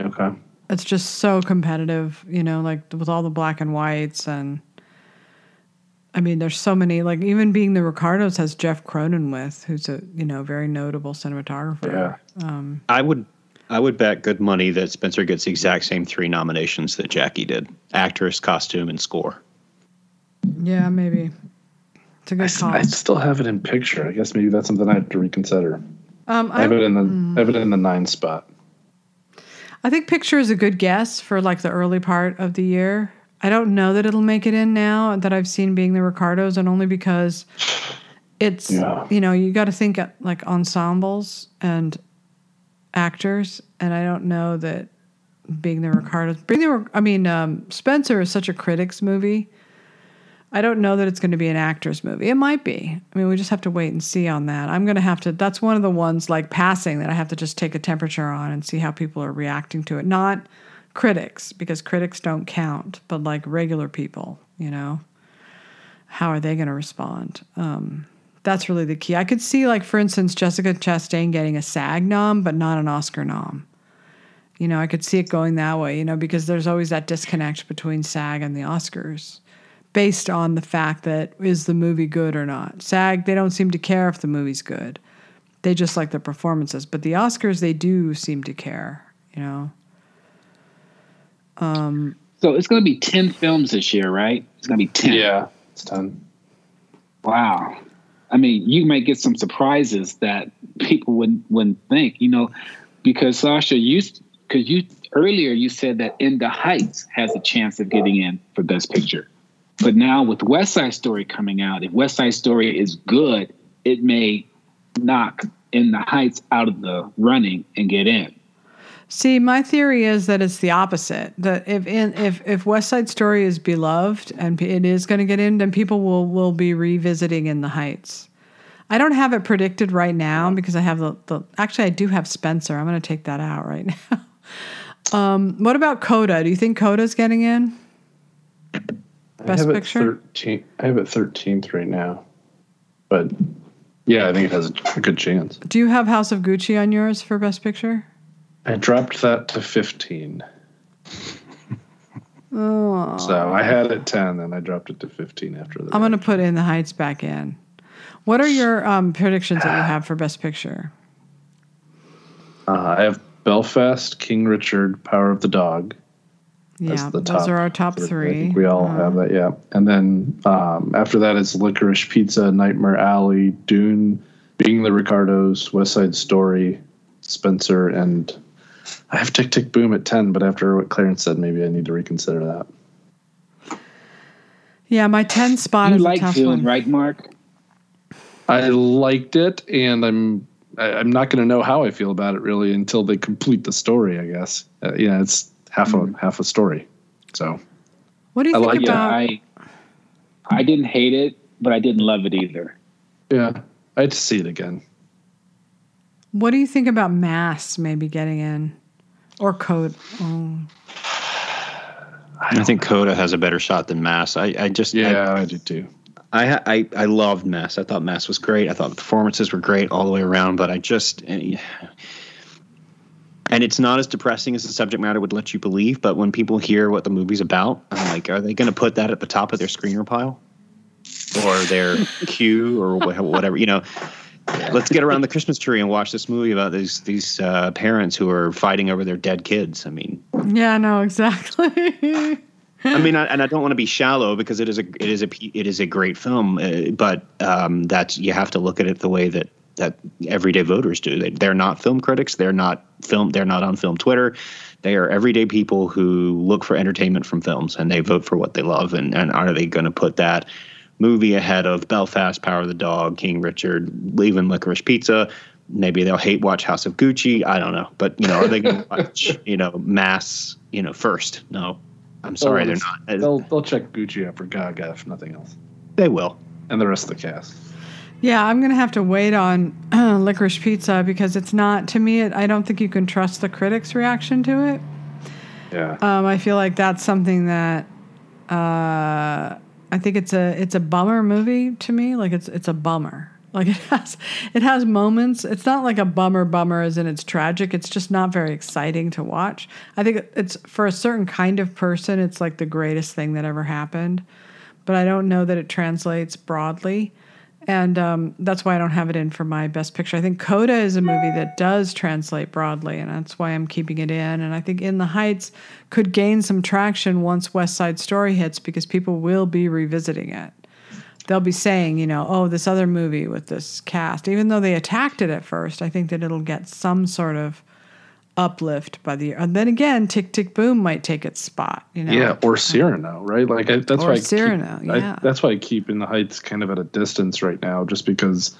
Speaker 2: Okay.
Speaker 1: It's just so competitive, you know, like with all the black and whites and. I mean, there's so many. Like even being the Ricardos has Jeff Cronenweth, who's a you know very notable cinematographer.
Speaker 2: Yeah.
Speaker 1: Um,
Speaker 3: I would I would bet good money that Spencer gets the exact same three nominations that Jackie did: actress, costume, and score.
Speaker 1: Yeah, maybe. It's a good
Speaker 2: I,
Speaker 1: call.
Speaker 2: I still have it in picture. I guess maybe that's something I have to reconsider.
Speaker 1: Um,
Speaker 2: I have it in the mm. I have it in the nine spot.
Speaker 1: I think picture is a good guess for like the early part of the year. I don't know that it'll make it in now that I've seen being the Ricardos, and only because it's yeah. you know you got to think like ensembles and actors, and I don't know that being the Ricardos, being the, I mean, um, Spencer is such a critics movie. I don't know that it's going to be an actor's movie. It might be. I mean, we just have to wait and see on that. I'm going to have to. That's one of the ones like passing that I have to just take a temperature on and see how people are reacting to it. Not critics because critics don't count, but like regular people. You know, how are they going to respond? Um, that's really the key. I could see, like, for instance, Jessica Chastain getting a SAG nom, but not an Oscar nom. You know, I could see it going that way, you know, because there's always that disconnect between SAG and the Oscars based on the fact that is the movie good or not. SAG, they don't seem to care if the movie's good. They just like the performances. But the Oscars, they do seem to care, you know. Um,
Speaker 4: so it's going to be 10 films this year, right? It's going to be 10.
Speaker 2: Yeah, it's 10.
Speaker 4: Wow. I mean, you might get some surprises that people wouldn't wouldn't think, you know, because Sasha, you because you earlier you said that In the Heights has a chance of getting in for Best Picture, but now with West Side Story coming out, if West Side Story is good, it may knock In the Heights out of the running and get in.
Speaker 1: See, my theory is that it's the opposite. That if in, if if West Side Story is beloved and it is going to get in, then people will will be revisiting In the Heights. I don't have it predicted right now because I have the, the actually I do have Spencer. I'm going to take that out right now. um, what about Coda? Do you think Coda's getting in?
Speaker 2: Best I have Picture. It 13, I have it 13th right now, but yeah, I think it has a good chance.
Speaker 1: Do you have House of Gucci on yours for Best Picture?
Speaker 2: I dropped that to 15.
Speaker 1: Oh.
Speaker 2: So I had it 10 and I dropped it to 15 after that.
Speaker 1: I'm going to put In the Heights back in. What are your um, predictions that you have for Best Picture?
Speaker 2: Uh, I have Belfast, King Richard, Power of the Dog.
Speaker 1: Yeah,
Speaker 2: the
Speaker 1: those are our top three.
Speaker 2: I
Speaker 1: three.
Speaker 2: think we all
Speaker 1: Uh,
Speaker 2: have that, yeah. And then um, after that is Licorice Pizza, Nightmare Alley, Dune, Being the Ricardos, West Side Story, Spencer, and I have Tick Tick Boom at 10, but after what Clarence said, maybe I need to reconsider that.
Speaker 1: Yeah, my 10 spot
Speaker 4: You
Speaker 1: is
Speaker 4: like
Speaker 1: a tough
Speaker 4: Dune,
Speaker 1: one.
Speaker 4: right, Mark?
Speaker 2: I liked it, and I'm I, I'm not going to know how I feel about it really until they complete the story. I guess. Uh, yeah, it's half
Speaker 1: Hmm.
Speaker 2: a half a story. So
Speaker 1: What do you
Speaker 2: I
Speaker 1: think
Speaker 2: like it.
Speaker 1: about?
Speaker 4: I I didn't hate it, but I didn't love it either.
Speaker 2: yeah, I had to see it again.
Speaker 1: What do you think about Mass maybe getting in, or Coda? Oh.
Speaker 3: I think Coda has a better shot than Mass. I, I just I-
Speaker 2: Yeah, I, do too.
Speaker 3: I, I I loved Mass. I thought Mass was great. I thought the performances were great all the way around. But I just eh, and it's not as depressing as the subject matter would let you believe. But when people hear what the movie's about, I'm like, are they going to put that at the top of their screener pile or their queue or whatever? You know, let's get around the Christmas tree and watch this movie about these these uh, parents who are fighting over their dead kids. I mean,
Speaker 1: Yeah, no, exactly.
Speaker 3: I mean, I, and I don't want to be shallow because it is a it is a it is a great film, uh, but um, that's you have to look at it the way that that everyday voters do. They, they're not film critics. They're not film. They're not on film Twitter. They are everyday people who look for entertainment from films and they vote for what they love. And and are they going to put that movie ahead of Belfast, Power of the Dog, King Richard, Leaving Licorice Pizza? Maybe they'll hate watch House of Gucci. I don't know, but you know, are they going to watch you know Mass you know first? No, I'm sorry, they're not.
Speaker 2: They'll they'll check Gucci out for Gaga if nothing else,
Speaker 3: They will.
Speaker 2: and the rest of the cast.
Speaker 1: yeah, I'm gonna have to wait on Licorice Pizza because it's not to me. It, I don't think you can trust the critics' reaction to it.
Speaker 2: Yeah,
Speaker 1: Um, I feel like that's something that uh, I think it's a it's a bummer movie to me. Like it's it's a bummer. Like it has it has moments. It's not like a bummer bummer as in it's tragic. It's just not very exciting to watch. I think it's for a certain kind of person. It's like the greatest thing that ever happened, but I don't know that it translates broadly. And um, that's why I don't have it in for my best picture. I think Coda is a movie that does translate broadly, and that's why I'm keeping it in. And I think In the Heights could gain some traction once West Side Story hits because people will be revisiting it. They'll be saying, you know, oh, this other movie with this cast, even though they attacked it at first, I think that it'll get some sort of uplift by the And then again, Tick Tick Boom might take its spot, you know.
Speaker 2: yeah, or Cyrano, right? Like I, that's
Speaker 1: Or
Speaker 2: why I
Speaker 1: Cyrano,
Speaker 2: keep,
Speaker 1: yeah.
Speaker 2: I, that's why I keep In the Heights kind of at a distance right now, just because.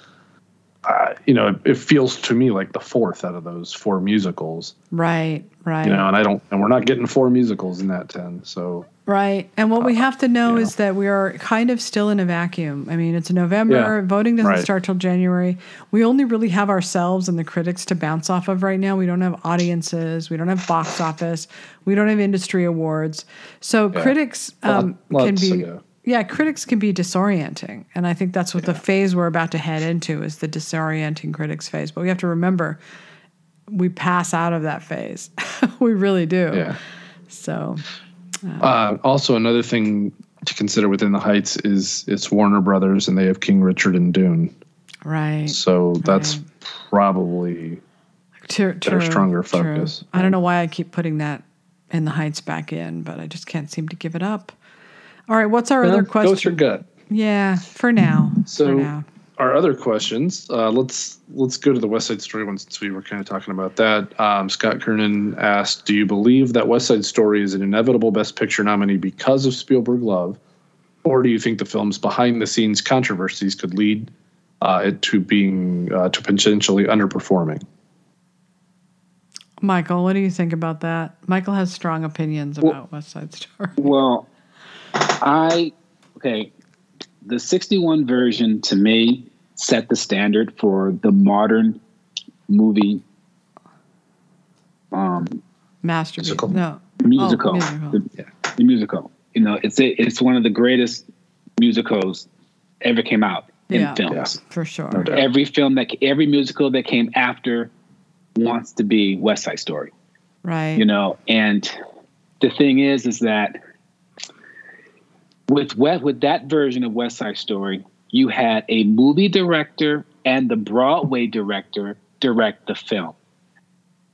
Speaker 2: Uh, you know, it, it feels to me like the fourth out of those four musicals.
Speaker 1: Right, right.
Speaker 2: You know, and I don't, and we're not getting four musicals in that ten. So
Speaker 1: Right. And what we have to know
Speaker 2: yeah.
Speaker 1: is that we are kind of still in a vacuum. I mean, it's November,
Speaker 2: Yeah,
Speaker 1: voting doesn't
Speaker 2: right.
Speaker 1: start till January. We only really have ourselves and the critics to bounce off of right now. We don't have audiences, we don't have box office, we don't have industry awards. So critics um,
Speaker 2: Lot-
Speaker 1: can be yeah, critics can be disorienting. And I think that's what the phase we're about to head into is the disorienting critics phase. But we have to remember we pass out of that phase. we really do.
Speaker 2: yeah.
Speaker 1: So
Speaker 2: Uh, also, another thing to consider within the Heights is it's Warner Brothers, and they have King Richard and Dune.
Speaker 1: right.
Speaker 2: So that's
Speaker 1: Right.
Speaker 2: probably
Speaker 1: True, true,
Speaker 2: stronger
Speaker 1: true.
Speaker 2: focus.
Speaker 1: I don't know why I keep putting that in the heights back in, but I just can't seem to give it up. All right, what's our other
Speaker 2: Well, Go with your
Speaker 1: question?
Speaker 2: gut.
Speaker 1: Yeah, for now. for
Speaker 2: So
Speaker 1: now.
Speaker 2: Our other questions. Uh, let's let's go to the West Side Story one since we were kind of talking about that. Um, Scott Kernan asked, "Do you believe that West Side Story is an inevitable Best Picture nominee because of Spielberg love, or do you think the film's behind the scenes controversies could lead uh, it to being uh, to potentially underperforming?"
Speaker 1: Michael, what do you think about that? Michael has strong opinions
Speaker 4: Well-
Speaker 1: about West Side Story.
Speaker 4: Well, I okay. The 61 version to me set the standard for the modern movie um,
Speaker 1: Masterpiece.
Speaker 2: Musical.
Speaker 1: No.
Speaker 4: musical.
Speaker 1: Oh, musical.
Speaker 4: The, the musical. You know, it's it's one of the greatest musicals ever came out in
Speaker 1: Yeah.
Speaker 4: films.
Speaker 1: For sure.
Speaker 2: No.
Speaker 4: Every film that every musical that came after wants to be West Side Story.
Speaker 1: Right.
Speaker 4: you know and the thing is is that with with, with that version of west side story you had a movie director and the Broadway director direct the film.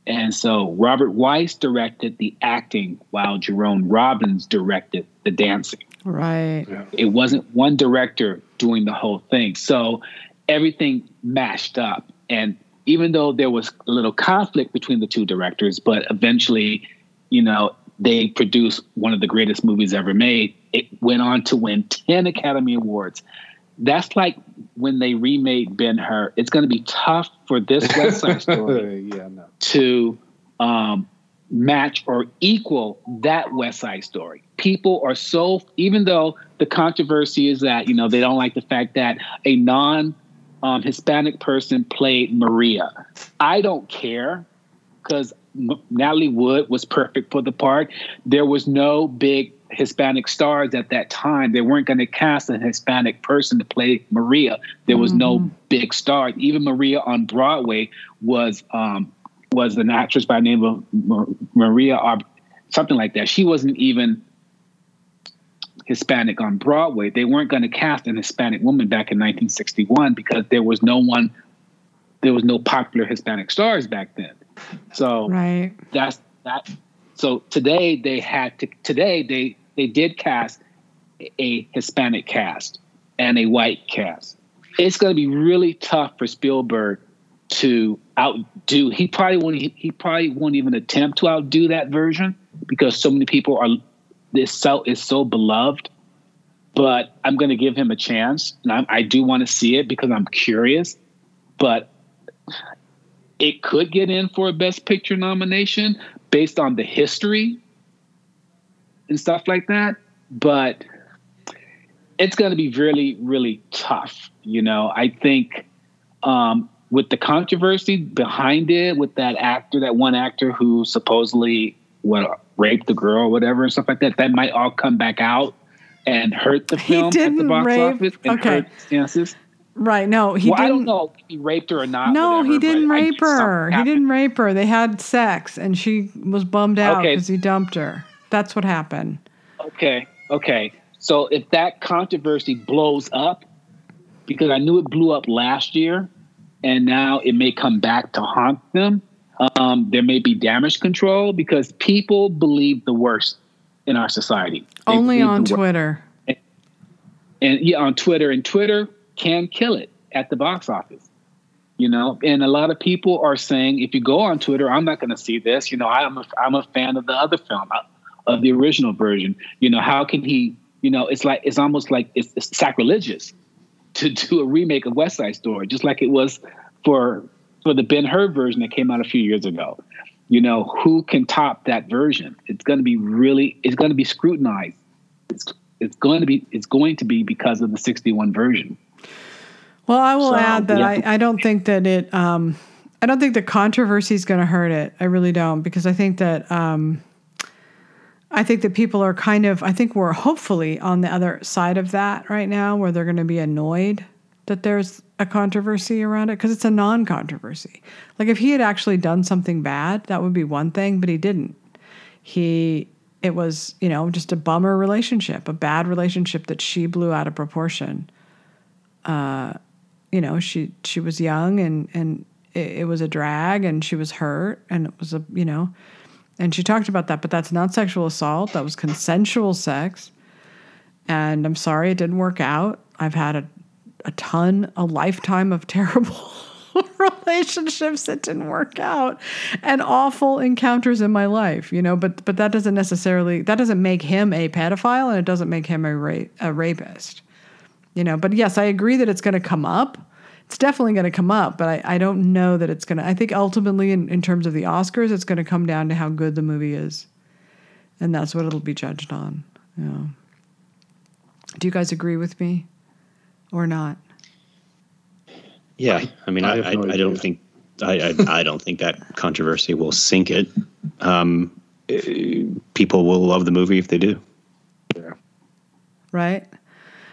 Speaker 4: And so Robert Wise directed the acting while Jerome Robbins directed the dancing.
Speaker 1: Right.
Speaker 4: It wasn't one director doing the whole thing. So everything mashed up. And even though there was a little conflict between the two directors, but eventually, you know, they produced one of the greatest movies ever made. It went on to win 10 Academy Awards. That's like when they remade Ben Hur. It's going to be tough for this West Side Story
Speaker 2: yeah, no.
Speaker 4: to um, match or equal that West Side Story. People are so, even though the controversy is that, you know, they don't like the fact that a non um, Hispanic person played Maria. I don't care because Natalie Wood was perfect for the part. There was no big Hispanic stars at that time. They weren't going to cast a Hispanic person to play Maria. There was mm-hmm. no big star. Even Maria on Broadway was um, was an actress by the name of Maria, or something like that. She wasn't even Hispanic on Broadway. They weren't going to cast an Hispanic woman back in 1961 because there was no one, there was no popular Hispanic stars back then. So
Speaker 1: right.
Speaker 4: that's that. So today they had to. Today they they did cast a Hispanic cast and a white cast. It's going to be really tough for Spielberg to outdo. He probably won't. He probably won't even attempt to outdo that version because so many people are. This so is so beloved, but I'm going to give him a chance, and I, I do want to see it because I'm curious. But it could get in for a Best Picture nomination based on the history and stuff like that. But it's going to be really, really tough. You know, I think um, with the controversy behind it, with that actor, that one actor who supposedly what raped the girl or whatever and stuff like that, that might all come back out and hurt the film at the box rape. office and okay. hurt chances.
Speaker 1: Right. No, he
Speaker 4: well,
Speaker 1: didn't.
Speaker 4: I don't know if he raped her or not.
Speaker 1: No,
Speaker 4: whatever,
Speaker 1: he didn't rape her. He didn't rape her. They had sex, and she was bummed out because okay. he dumped her. That's what happened.
Speaker 4: Okay. Okay. So if that controversy blows up, because I knew it blew up last year, and now it may come back to haunt them. Um, there may be damage control because people believe the worst in our society.
Speaker 1: They Only on Twitter.
Speaker 4: And, and yeah, on Twitter. And Twitter can kill it at the box office. You know, and a lot of people are saying, if you go on Twitter, I'm not going to see this. You know, I'm a, I'm a fan of the other film, uh, of the original version. You know, how can he? You know, it's like it's almost like it's, it's sacrilegious to do a remake of West Side Story, just like it was for for the Ben Hur version that came out a few years ago. You know, who can top that version? It's going to be really, it's going to be scrutinized. It's it's going to be it's going to be because of the 61 version.
Speaker 1: Well, I will so, add that I, I don't think that it um, I don't think the controversy is going to hurt it. I really don't because I think that um, I think that people are kind of I think we're hopefully on the other side of that right now where they're going to be annoyed that there's a controversy around it because it's a non-controversy. Like if he had actually done something bad, that would be one thing, but he didn't. He it was, you know, just a bummer relationship, a bad relationship that she blew out of proportion. Uh, you know, she she was young and and it, it was a drag and she was hurt and it was a, you know, and she talked about that, but that's not sexual assault. That was consensual sex. And I'm sorry it didn't work out. I've had a, a ton, a lifetime of terrible relationships that didn't work out and awful encounters in my life, you know, but but that doesn't necessarily that doesn't make him a pedophile and it doesn't make him a a rapist you know but yes i agree that it's going to come up it's definitely going to come up but I, I don't know that it's going to i think ultimately in, in terms of the oscars it's going to come down to how good the movie is. And that's what it'll be judged on Yeah. do you guys agree with me or not?
Speaker 3: Yeah i mean i, I, no I, I don't think I, I, I don't think that controversy will sink it. Um, eh, people will love the movie if they do.
Speaker 2: Yeah.
Speaker 1: Right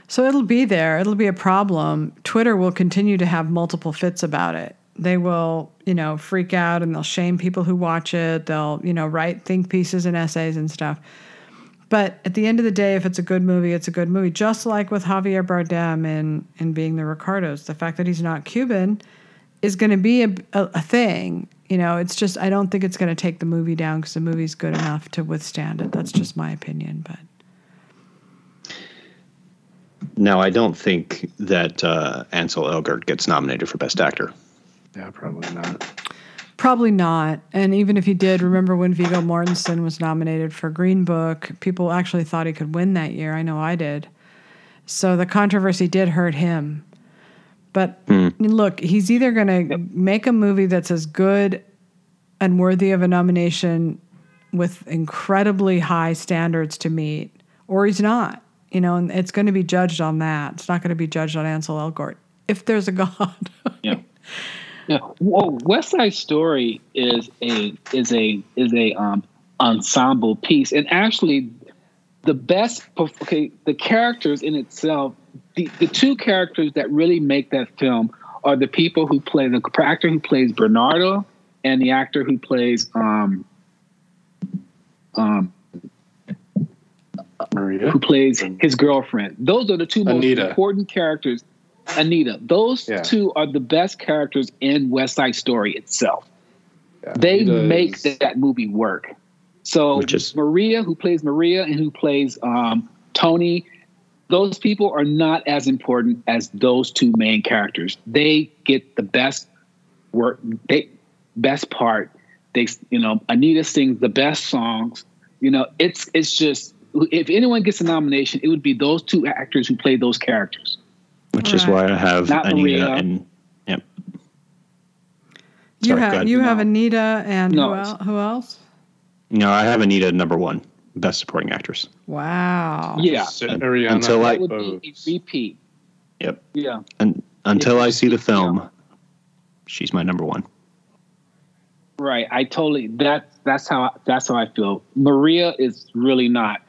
Speaker 1: so it'll be there. It'll be a problem. Twitter will continue to have multiple fits about it. They will, you know, freak out and they'll shame people who watch it. They'll, you know, write think pieces and essays and stuff. But at the end of the day, if it's a good movie, it's a good movie. Just like with Javier Bardem in in Being the Ricardos, the fact that he's not Cuban is going to be a, a, a thing. You know, it's just I don't think it's going to take the movie down because the movie's good enough to withstand it. That's just my opinion, but.
Speaker 3: Now, I don't think that uh, Ansel Elgort gets nominated for Best Actor.
Speaker 2: Yeah, probably not.
Speaker 1: Probably not. And even if he did, remember when Viggo Mortensen was nominated for Green Book? People actually thought he could win that year. I know I did. So the controversy did hurt him. But look, he's either going to make a movie that's as good and worthy of a nomination with incredibly high standards to meet, or he's not. You know, and it's going to be judged on that. It's not going to be judged on Ansel Elgort. If there's a God.
Speaker 4: Yeah. Yeah. Well, West Side Story is a is a is a um, ensemble piece, and actually, the best okay the characters in itself, the, the two characters that really make that film are the people who play the actor who plays Bernardo and the actor who plays um um
Speaker 2: Maria.
Speaker 4: who plays his girlfriend. Those are the two most
Speaker 2: Anita.
Speaker 4: important characters. Anita. Those
Speaker 2: Yeah.
Speaker 4: two are the best characters in West Side Story itself.
Speaker 2: Yeah,
Speaker 4: They
Speaker 2: Anita
Speaker 4: make
Speaker 2: is-
Speaker 4: that movie work. So
Speaker 3: Which is-
Speaker 4: Maria, who plays Maria and who plays um, Tony, those people are not as important as those two main characters. They get the best work, they best part. They, you know, Anita sings the best songs. You know, it's it's just if anyone gets a nomination, it would be those two actors who play those characters.
Speaker 3: which is
Speaker 1: Right.
Speaker 3: why I have
Speaker 4: Not
Speaker 3: Anita
Speaker 4: Maria.
Speaker 3: and yep.
Speaker 1: you
Speaker 3: Sorry,
Speaker 1: have you have Anita and
Speaker 4: No,
Speaker 1: who, el- who else?
Speaker 3: No, I have Anita number one, best supporting actress.
Speaker 1: Wow.
Speaker 4: Yeah,
Speaker 2: So, Ariana
Speaker 3: Until I-
Speaker 4: would be a repeat.
Speaker 3: Yep.
Speaker 4: Yeah.
Speaker 3: And until
Speaker 4: Yeah.
Speaker 3: I see the film, she's my number one.
Speaker 4: Right. I totally that that's how that's how I feel. Maria is really not that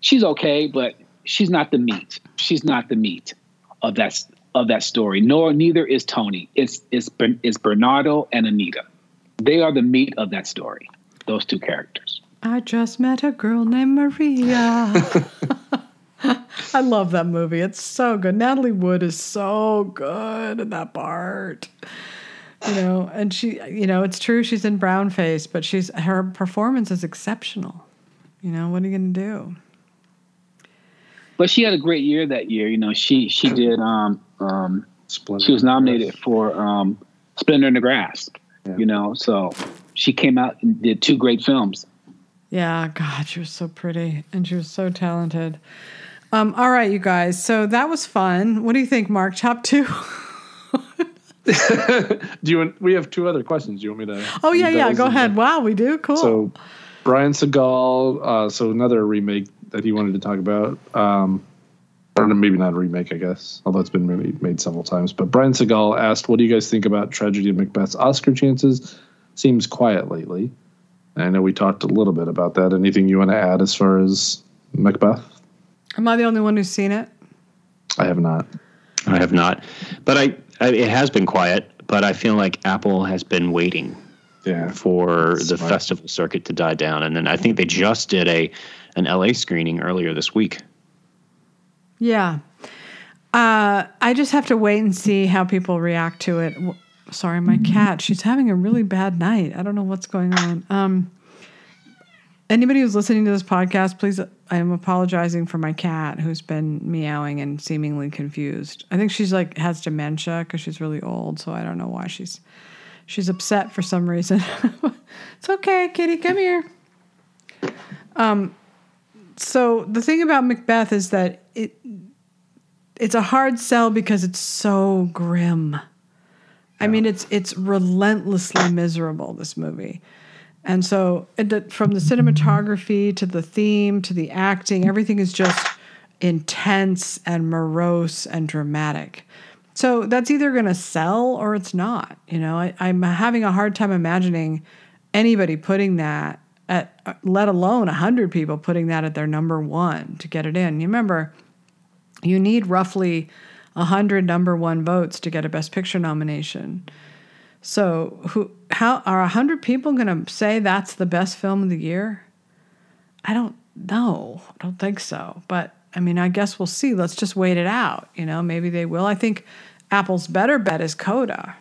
Speaker 4: she's okay, but she's not the meat. She's not the meat of that of that story. Nor neither is Tony. It's it's it's Bernardo and Anita. They are the meat of that story. Those two characters.
Speaker 1: I just met a girl named Maria. I love that movie. It's so good. Natalie Wood is so good in that part. You know, and she, you know, it's true she's in brown face, but she's her performance is exceptional. You know, what are you going to do?
Speaker 4: But she had a great year that year. You know, she she did um um
Speaker 2: Splendid.
Speaker 4: she was nominated for um Splendor in the Grass.
Speaker 2: Yeah.
Speaker 4: You know, so she came out and did two great films.
Speaker 1: Yeah, God, she was so pretty and she was so talented. Um, all right, you guys. So that was fun. What do you think, Mark? Top two?
Speaker 2: Do you? want- We have two other questions. Do you want me to?
Speaker 1: Oh yeah, yeah. Go ahead.
Speaker 2: then-
Speaker 1: Wow, we do. Cool.
Speaker 2: So, Brian Seagal. Uh, so another remake that he wanted to talk about. Um, or maybe not a remake, I guess, although it's been made, made several times. But Brian Seagal asked, "What do you guys think about Tragedy of Macbeth's Oscar chances? Seems quiet lately." I know we talked a little bit about that. Anything you want to add as far as Macbeth?
Speaker 1: Am I the only one who's seen it?
Speaker 2: I have not.
Speaker 3: I have not, but I, I it has been quiet. But I feel like Apple has been waiting
Speaker 2: Yeah.
Speaker 3: for the
Speaker 2: Smart.
Speaker 3: festival circuit to die down, and then I think they just did a an LA screening earlier this week.
Speaker 1: Yeah. Uh, I just have to wait and see how people react to it. Sorry, my cat. She's having a really bad night. I don't know what's going on. Um, anybody who's listening to this podcast, please, I am apologizing for my cat who's been meowing and seemingly confused. I think she's like has dementia because she's really old. So I don't know why she's she's upset for some reason. it's okay, kitty, come here. Um, so the thing about Macbeth is that it it's a hard sell because it's so grim. I mean, it's it's relentlessly miserable. This movie, and so it, from the cinematography to the theme to the acting, everything is just intense and morose and dramatic. So that's either going to sell or it's not. You know, I, I'm having a hard time imagining anybody putting that at, let alone a hundred people putting that at their number one to get it in. You remember, you need roughly a hundred number one votes to get a Best Picture nomination. So, who, how are a hundred people going to say that's the best film of the year? I don't know. I don't think so. But I mean, I guess we'll see. Let's just wait it out. You know, maybe they will. I think Apple's better bet is Coda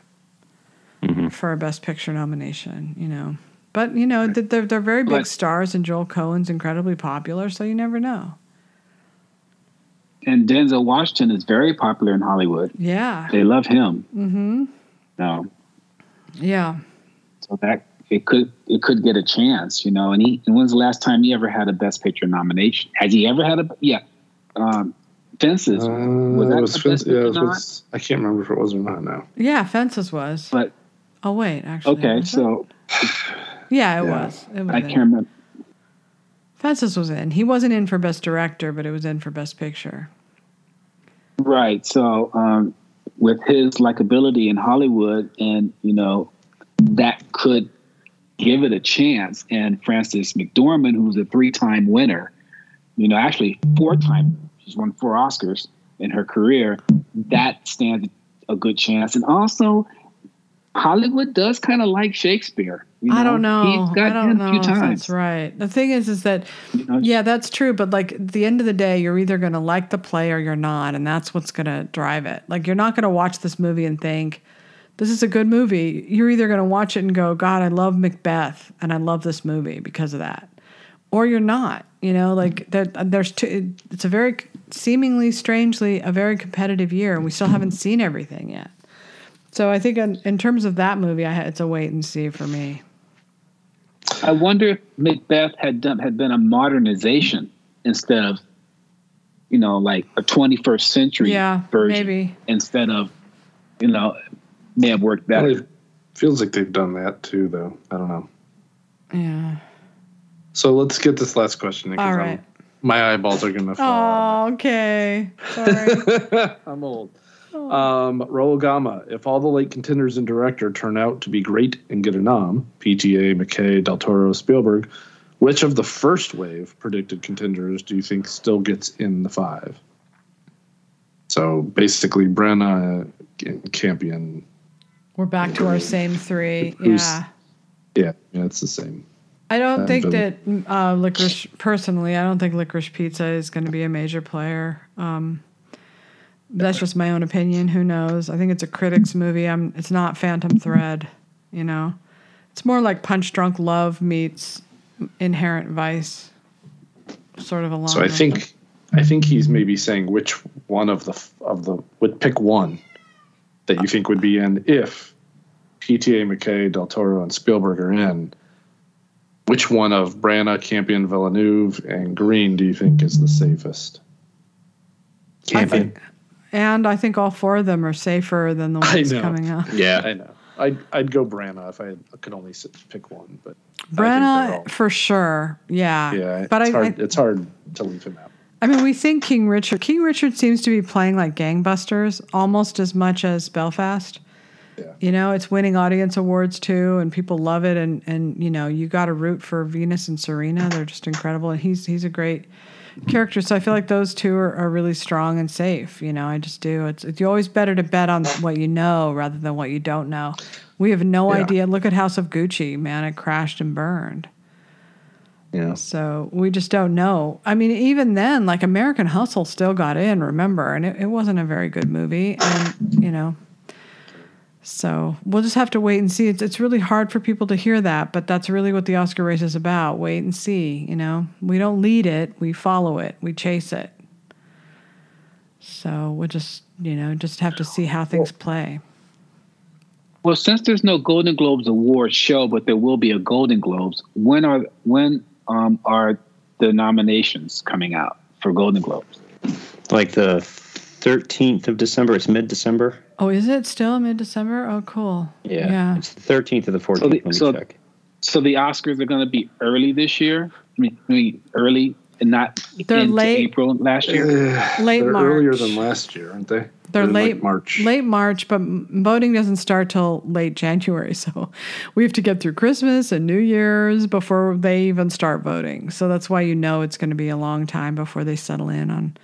Speaker 1: mm-hmm. for a Best Picture nomination. You know, but you know th- they're they're very big
Speaker 4: But-
Speaker 1: stars, and Joel Coen's incredibly popular, so you never know.
Speaker 4: And Denzel Washington is very popular in Hollywood.
Speaker 1: Yeah,
Speaker 4: They love him. Mm-hmm. No,
Speaker 1: yeah.
Speaker 4: so that it could it could get a chance, you know. And he and when's the last time he ever had a Best Picture nomination? Has he ever had a? Yeah, um, Fences.
Speaker 2: Uh,
Speaker 4: was that
Speaker 2: it was
Speaker 4: the
Speaker 2: Fence-
Speaker 4: Best
Speaker 2: yeah, it
Speaker 4: Picture
Speaker 2: was, I can't remember if it was or not now.
Speaker 1: Yeah, Fences was.
Speaker 4: But
Speaker 1: Oh wait, actually.
Speaker 4: okay, so
Speaker 1: yeah, it
Speaker 2: Yeah.
Speaker 1: was. It was
Speaker 4: I can't remember.
Speaker 1: Fences was in. He wasn't in for Best Director, but it was in for Best Picture.
Speaker 4: Right. So um, with his likability in Hollywood, and you know, that could give it a chance. And Frances McDormand, who's a three-time winner, you know, actually four-time, she's won four Oscars in her career. That stands a good chance. And also, Hollywood does kind of like Shakespeare. You
Speaker 1: I don't know.
Speaker 4: He's got
Speaker 1: I don't
Speaker 4: him
Speaker 1: know
Speaker 4: a few times.
Speaker 1: that's right. The thing is, is that
Speaker 4: you know?
Speaker 1: yeah, that's true. But like at the end of the day, you're either going to like the play or you're not, and that's what's going to drive it. Like you're not going to watch this movie and think this is a good movie. You're either going to watch it and go, God, I love Macbeth, and I love this movie because of that, or you're not. You know, like there, there's two. It's a very seemingly, strangely, a very competitive year, and we still haven't seen everything yet. So I think in, in terms of that movie, I, it's a wait and see for me.
Speaker 4: I wonder if Macbeth had done had been a modernization instead of, you know, like a 21st century
Speaker 1: Yeah,
Speaker 4: version
Speaker 1: maybe.
Speaker 4: instead of, you know, may have worked
Speaker 2: Well,
Speaker 4: better.
Speaker 2: it feels like they've done that too, though. I don't know.
Speaker 1: Yeah.
Speaker 2: So let's get this last question. in, 'cause
Speaker 1: All
Speaker 2: I'm- my eyeballs are gonna fall.
Speaker 1: Oh, okay. Sorry.
Speaker 2: I'm old. Um, Raul Gama. If all the late contenders in director turn out to be great and get a nom, PTA, McKay, Del Toro, Spielberg, which of the first wave predicted contenders do you think still gets in the five? So basically, Branagh, Campion.
Speaker 1: We're back to our same three. Yeah.
Speaker 2: Yeah, yeah, it's the same.
Speaker 1: I don't
Speaker 2: Um,
Speaker 1: think that uh, licorice. Personally, I don't think licorice pizza is going to be a major player. Um, that's just my own opinion. Who knows? I think it's a critics movie. I'm. It's not Phantom Thread. You know, it's more like Punch Drunk Love meets Inherent Vice. Sort of along.
Speaker 2: So I think, I think he's maybe saying which one of the of the would pick one that you think would be in if PTA, McKay, Del Toro, and Spielberg are in. Which one of Branagh, Campion, Villeneuve, and Green do you think is the safest?
Speaker 3: Campion.
Speaker 1: Think, and I think all four of them are safer than the
Speaker 2: I
Speaker 1: ones coming out.
Speaker 3: Yeah.
Speaker 2: I know. I'd, I'd go Branagh if I could only pick one, but I
Speaker 1: Branagh
Speaker 2: all-
Speaker 1: for sure. Yeah.
Speaker 2: yeah,
Speaker 1: But
Speaker 2: it's
Speaker 1: I,
Speaker 2: hard.
Speaker 1: I
Speaker 2: it's hard to leave him out.
Speaker 1: I mean, we think King Richard. King Richard seems to be playing like gangbusters almost as much as Belfast.
Speaker 2: Yeah.
Speaker 1: You know, it's winning audience awards too, and people love it. And and you know, you got to root for Venus and Serena. They're just incredible, and he's he's a great character. So I feel like those two are, are really strong and safe. You know, I just do. It's it's always better to bet on what you know rather than what you don't know. We have no
Speaker 2: Yeah.
Speaker 1: idea. Look at House of Gucci, man. It crashed and burned.
Speaker 2: Yeah.
Speaker 1: So we just don't know. I mean, even then, like American Hustle still got in, remember, and it, it wasn't a very good movie. And, you know, so we'll just have to wait and see. It's, it's really hard for people to hear that, but that's really what the Oscar race is about. Wait and see. You know, we don't lead it, we follow it, we chase it. So we'll just, you know, just have to see how things play.
Speaker 4: Well, since there's no Golden Globes award show, but there will be a Golden Globes. When are when um, are the nominations coming out for Golden Globes?
Speaker 3: Like the 13th of December. It's mid December.
Speaker 1: Oh, is it still mid December? Oh, cool.
Speaker 3: Yeah.
Speaker 1: Yeah.
Speaker 3: It's the 13th of the 14th.
Speaker 4: So the-
Speaker 3: Let me
Speaker 4: so-
Speaker 3: check.
Speaker 4: So the Oscars are going to be early this year. I mean, I mean early and not
Speaker 1: They're
Speaker 4: into
Speaker 1: late.
Speaker 4: April last year.
Speaker 1: Late
Speaker 2: They're
Speaker 1: March.
Speaker 2: earlier than last year, aren't they?
Speaker 1: They're
Speaker 2: in, like,
Speaker 1: late
Speaker 2: March.
Speaker 1: Late March, but voting doesn't start till late January. So we have to get through Christmas and New Year's before they even start voting. So that's why you know it's going to be a long time before they settle in on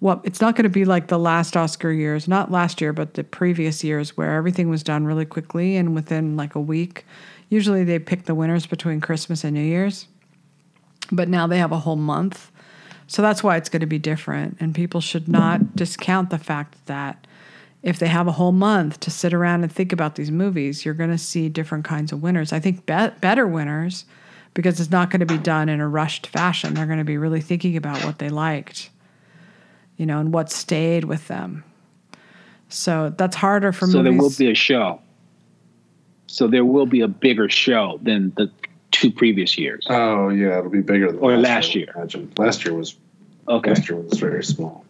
Speaker 1: what it's not going to be like the last Oscar years, not last year, but the previous years where everything was done really quickly and within like a week. Usually they pick the winners between Christmas and New Year's. but now they have a whole month. So that's why it's going to be different. And people should not discount the fact that if they have a whole month to sit around and think about these movies, you're going to see different kinds of winners. I think be- better winners because it's not going to be done in a rushed fashion. They're going to be really thinking about what they liked, you know, and what stayed with them. So that's harder for
Speaker 4: so
Speaker 1: movies.
Speaker 4: there will be a show. So there will be a bigger show than the two previous years.
Speaker 2: Oh yeah, it'll be bigger than
Speaker 4: Or last year.
Speaker 2: I Imagine last year was
Speaker 4: Okay.
Speaker 2: last year was very small.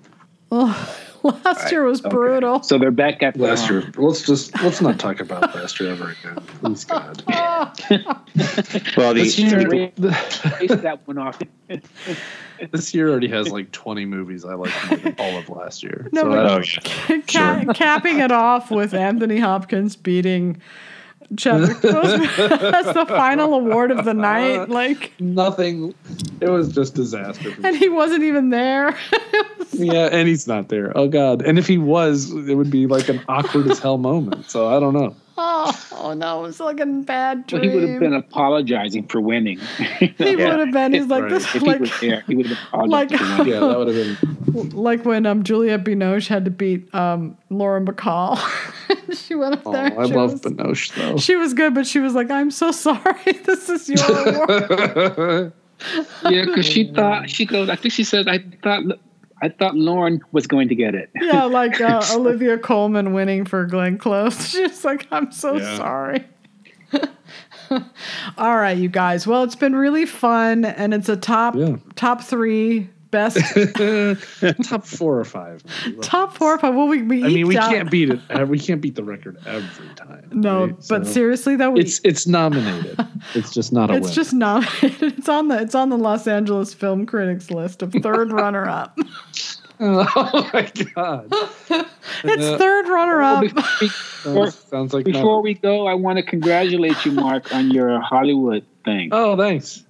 Speaker 1: Oh, last year was
Speaker 4: Okay.
Speaker 1: brutal.
Speaker 4: So they're back at the
Speaker 2: Last year, let's just let's not talk about last year ever again. Please God.
Speaker 3: Well,
Speaker 2: This
Speaker 3: the
Speaker 2: year,
Speaker 4: that one off.
Speaker 2: this year already has like 20 movies I like all of last year.
Speaker 1: No,
Speaker 2: so
Speaker 1: but-
Speaker 3: oh, yeah.
Speaker 1: Ca- capping it off with Anthony Hopkins beating Boseman as the final award of the night. Like,
Speaker 2: nothing. It was just disaster.
Speaker 1: and he wasn't even there.
Speaker 2: yeah, and he's not there. Oh God! And if he was, it would be like an awkward as hell moment. So I don't know.
Speaker 1: Oh, oh no, it was like a bad
Speaker 4: Well,
Speaker 1: dream.
Speaker 4: he would have been apologizing for winning.
Speaker 1: He
Speaker 3: Yeah.
Speaker 1: would have been. He's like
Speaker 2: Right.
Speaker 1: this,
Speaker 4: if he was
Speaker 1: like,
Speaker 4: there, he would have been
Speaker 1: like-
Speaker 4: apologizing for winning.
Speaker 2: Yeah, that would have been.
Speaker 1: like when um Juliette Binoche had to beat um Lauren Bacall. she went up
Speaker 2: Oh,
Speaker 1: there.
Speaker 2: I love
Speaker 1: was,
Speaker 2: Binoche though.
Speaker 1: She was good, but she was like, "I'm so sorry. This is your award."
Speaker 4: Yeah, because she thought she goes. I think she said, "I thought, I thought Lauren was going to get it."
Speaker 1: yeah, like uh, Olivia Colman winning for Glenn Close. She's like, I'm so
Speaker 2: Yeah.
Speaker 1: sorry. All right, you guys. Well, it's been really fun, and it's a top
Speaker 2: Yeah.
Speaker 1: top three best
Speaker 2: Top four or five. maybe.
Speaker 1: top four. or Five. Well, we we
Speaker 2: I mean, we
Speaker 1: out-
Speaker 2: can't beat it. We can't beat the record every time.
Speaker 1: No,
Speaker 2: right?
Speaker 1: but
Speaker 2: So
Speaker 1: seriously though, we,
Speaker 2: it's it's nominated. It's just not a
Speaker 1: it's
Speaker 2: win.
Speaker 1: just nominated. It's on the it's on the Los Angeles Film Critics list of third runner up.
Speaker 2: oh my God!
Speaker 1: It's
Speaker 2: Uh,
Speaker 1: third runner up.
Speaker 4: Before,
Speaker 2: Sounds like
Speaker 4: before we go, I want to congratulate you, Mark, on your Hollywood thing.
Speaker 2: Oh, thanks.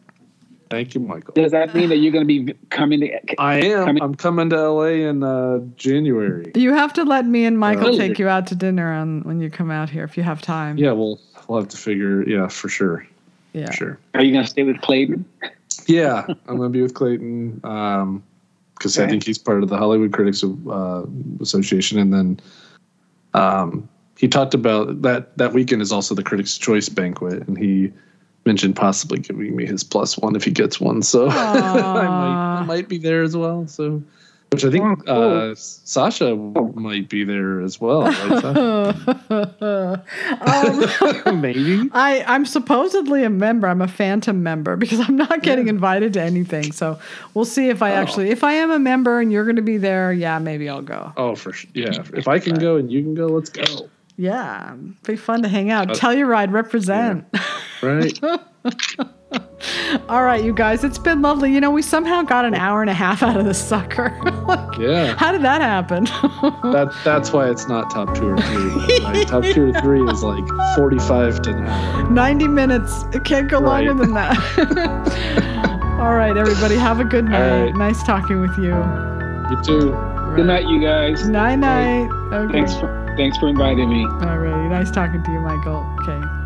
Speaker 2: Thank you, Michael.
Speaker 4: Does that mean that you're going to be coming to?
Speaker 2: I am.
Speaker 4: Coming-
Speaker 2: I'm coming to LA in uh, January.
Speaker 1: You have to let me and Michael
Speaker 4: Really?
Speaker 1: take you out to dinner on when you come out here if you have time.
Speaker 2: Yeah, we'll we'll have to figure. Yeah, for sure.
Speaker 1: Yeah.
Speaker 2: For sure.
Speaker 4: Are you going to stay with Clayton?
Speaker 2: Yeah, I'm gonna be with Clayton um, because I think he's part of the Hollywood Critics uh, Association, and then um, he talked about that that weekend is also the Critics' Choice banquet, and he mentioned possibly giving me his plus one if he gets one. So I might I might be there as well. So. Which I think
Speaker 4: Oh, cool.
Speaker 2: uh, Sasha might be there as well. Right,
Speaker 1: um,
Speaker 2: Maybe.
Speaker 1: I, I'm supposedly a member. I'm a phantom member because I'm not getting invited to anything. So we'll see if I
Speaker 2: Oh.
Speaker 1: actually, if I am a member and you're going to be there, yeah, maybe I'll go.
Speaker 2: Oh, for sure. Yeah. If I can go and you can go, let's go.
Speaker 1: Yeah, be fun to hang out.
Speaker 2: Uh,
Speaker 1: Telluride represent.
Speaker 2: Right.
Speaker 1: All right, you guys, it's been lovely. You know, we somehow got an hour and a half out of this sucker.
Speaker 2: Yeah.
Speaker 1: How did that happen?
Speaker 2: That that's why it's not top two or three. Right? top two or three is like forty-five to an hour.
Speaker 1: 90 minutes. It can't go
Speaker 2: Right.
Speaker 1: longer than that. All right, everybody, have a good night.
Speaker 2: right.
Speaker 1: Nice talking with you.
Speaker 2: You too.
Speaker 4: Good night, you guys.
Speaker 1: Night night. Okay.
Speaker 4: Thanks for thanks for inviting me.
Speaker 1: All right. Nice talking to you, Michael. Okay.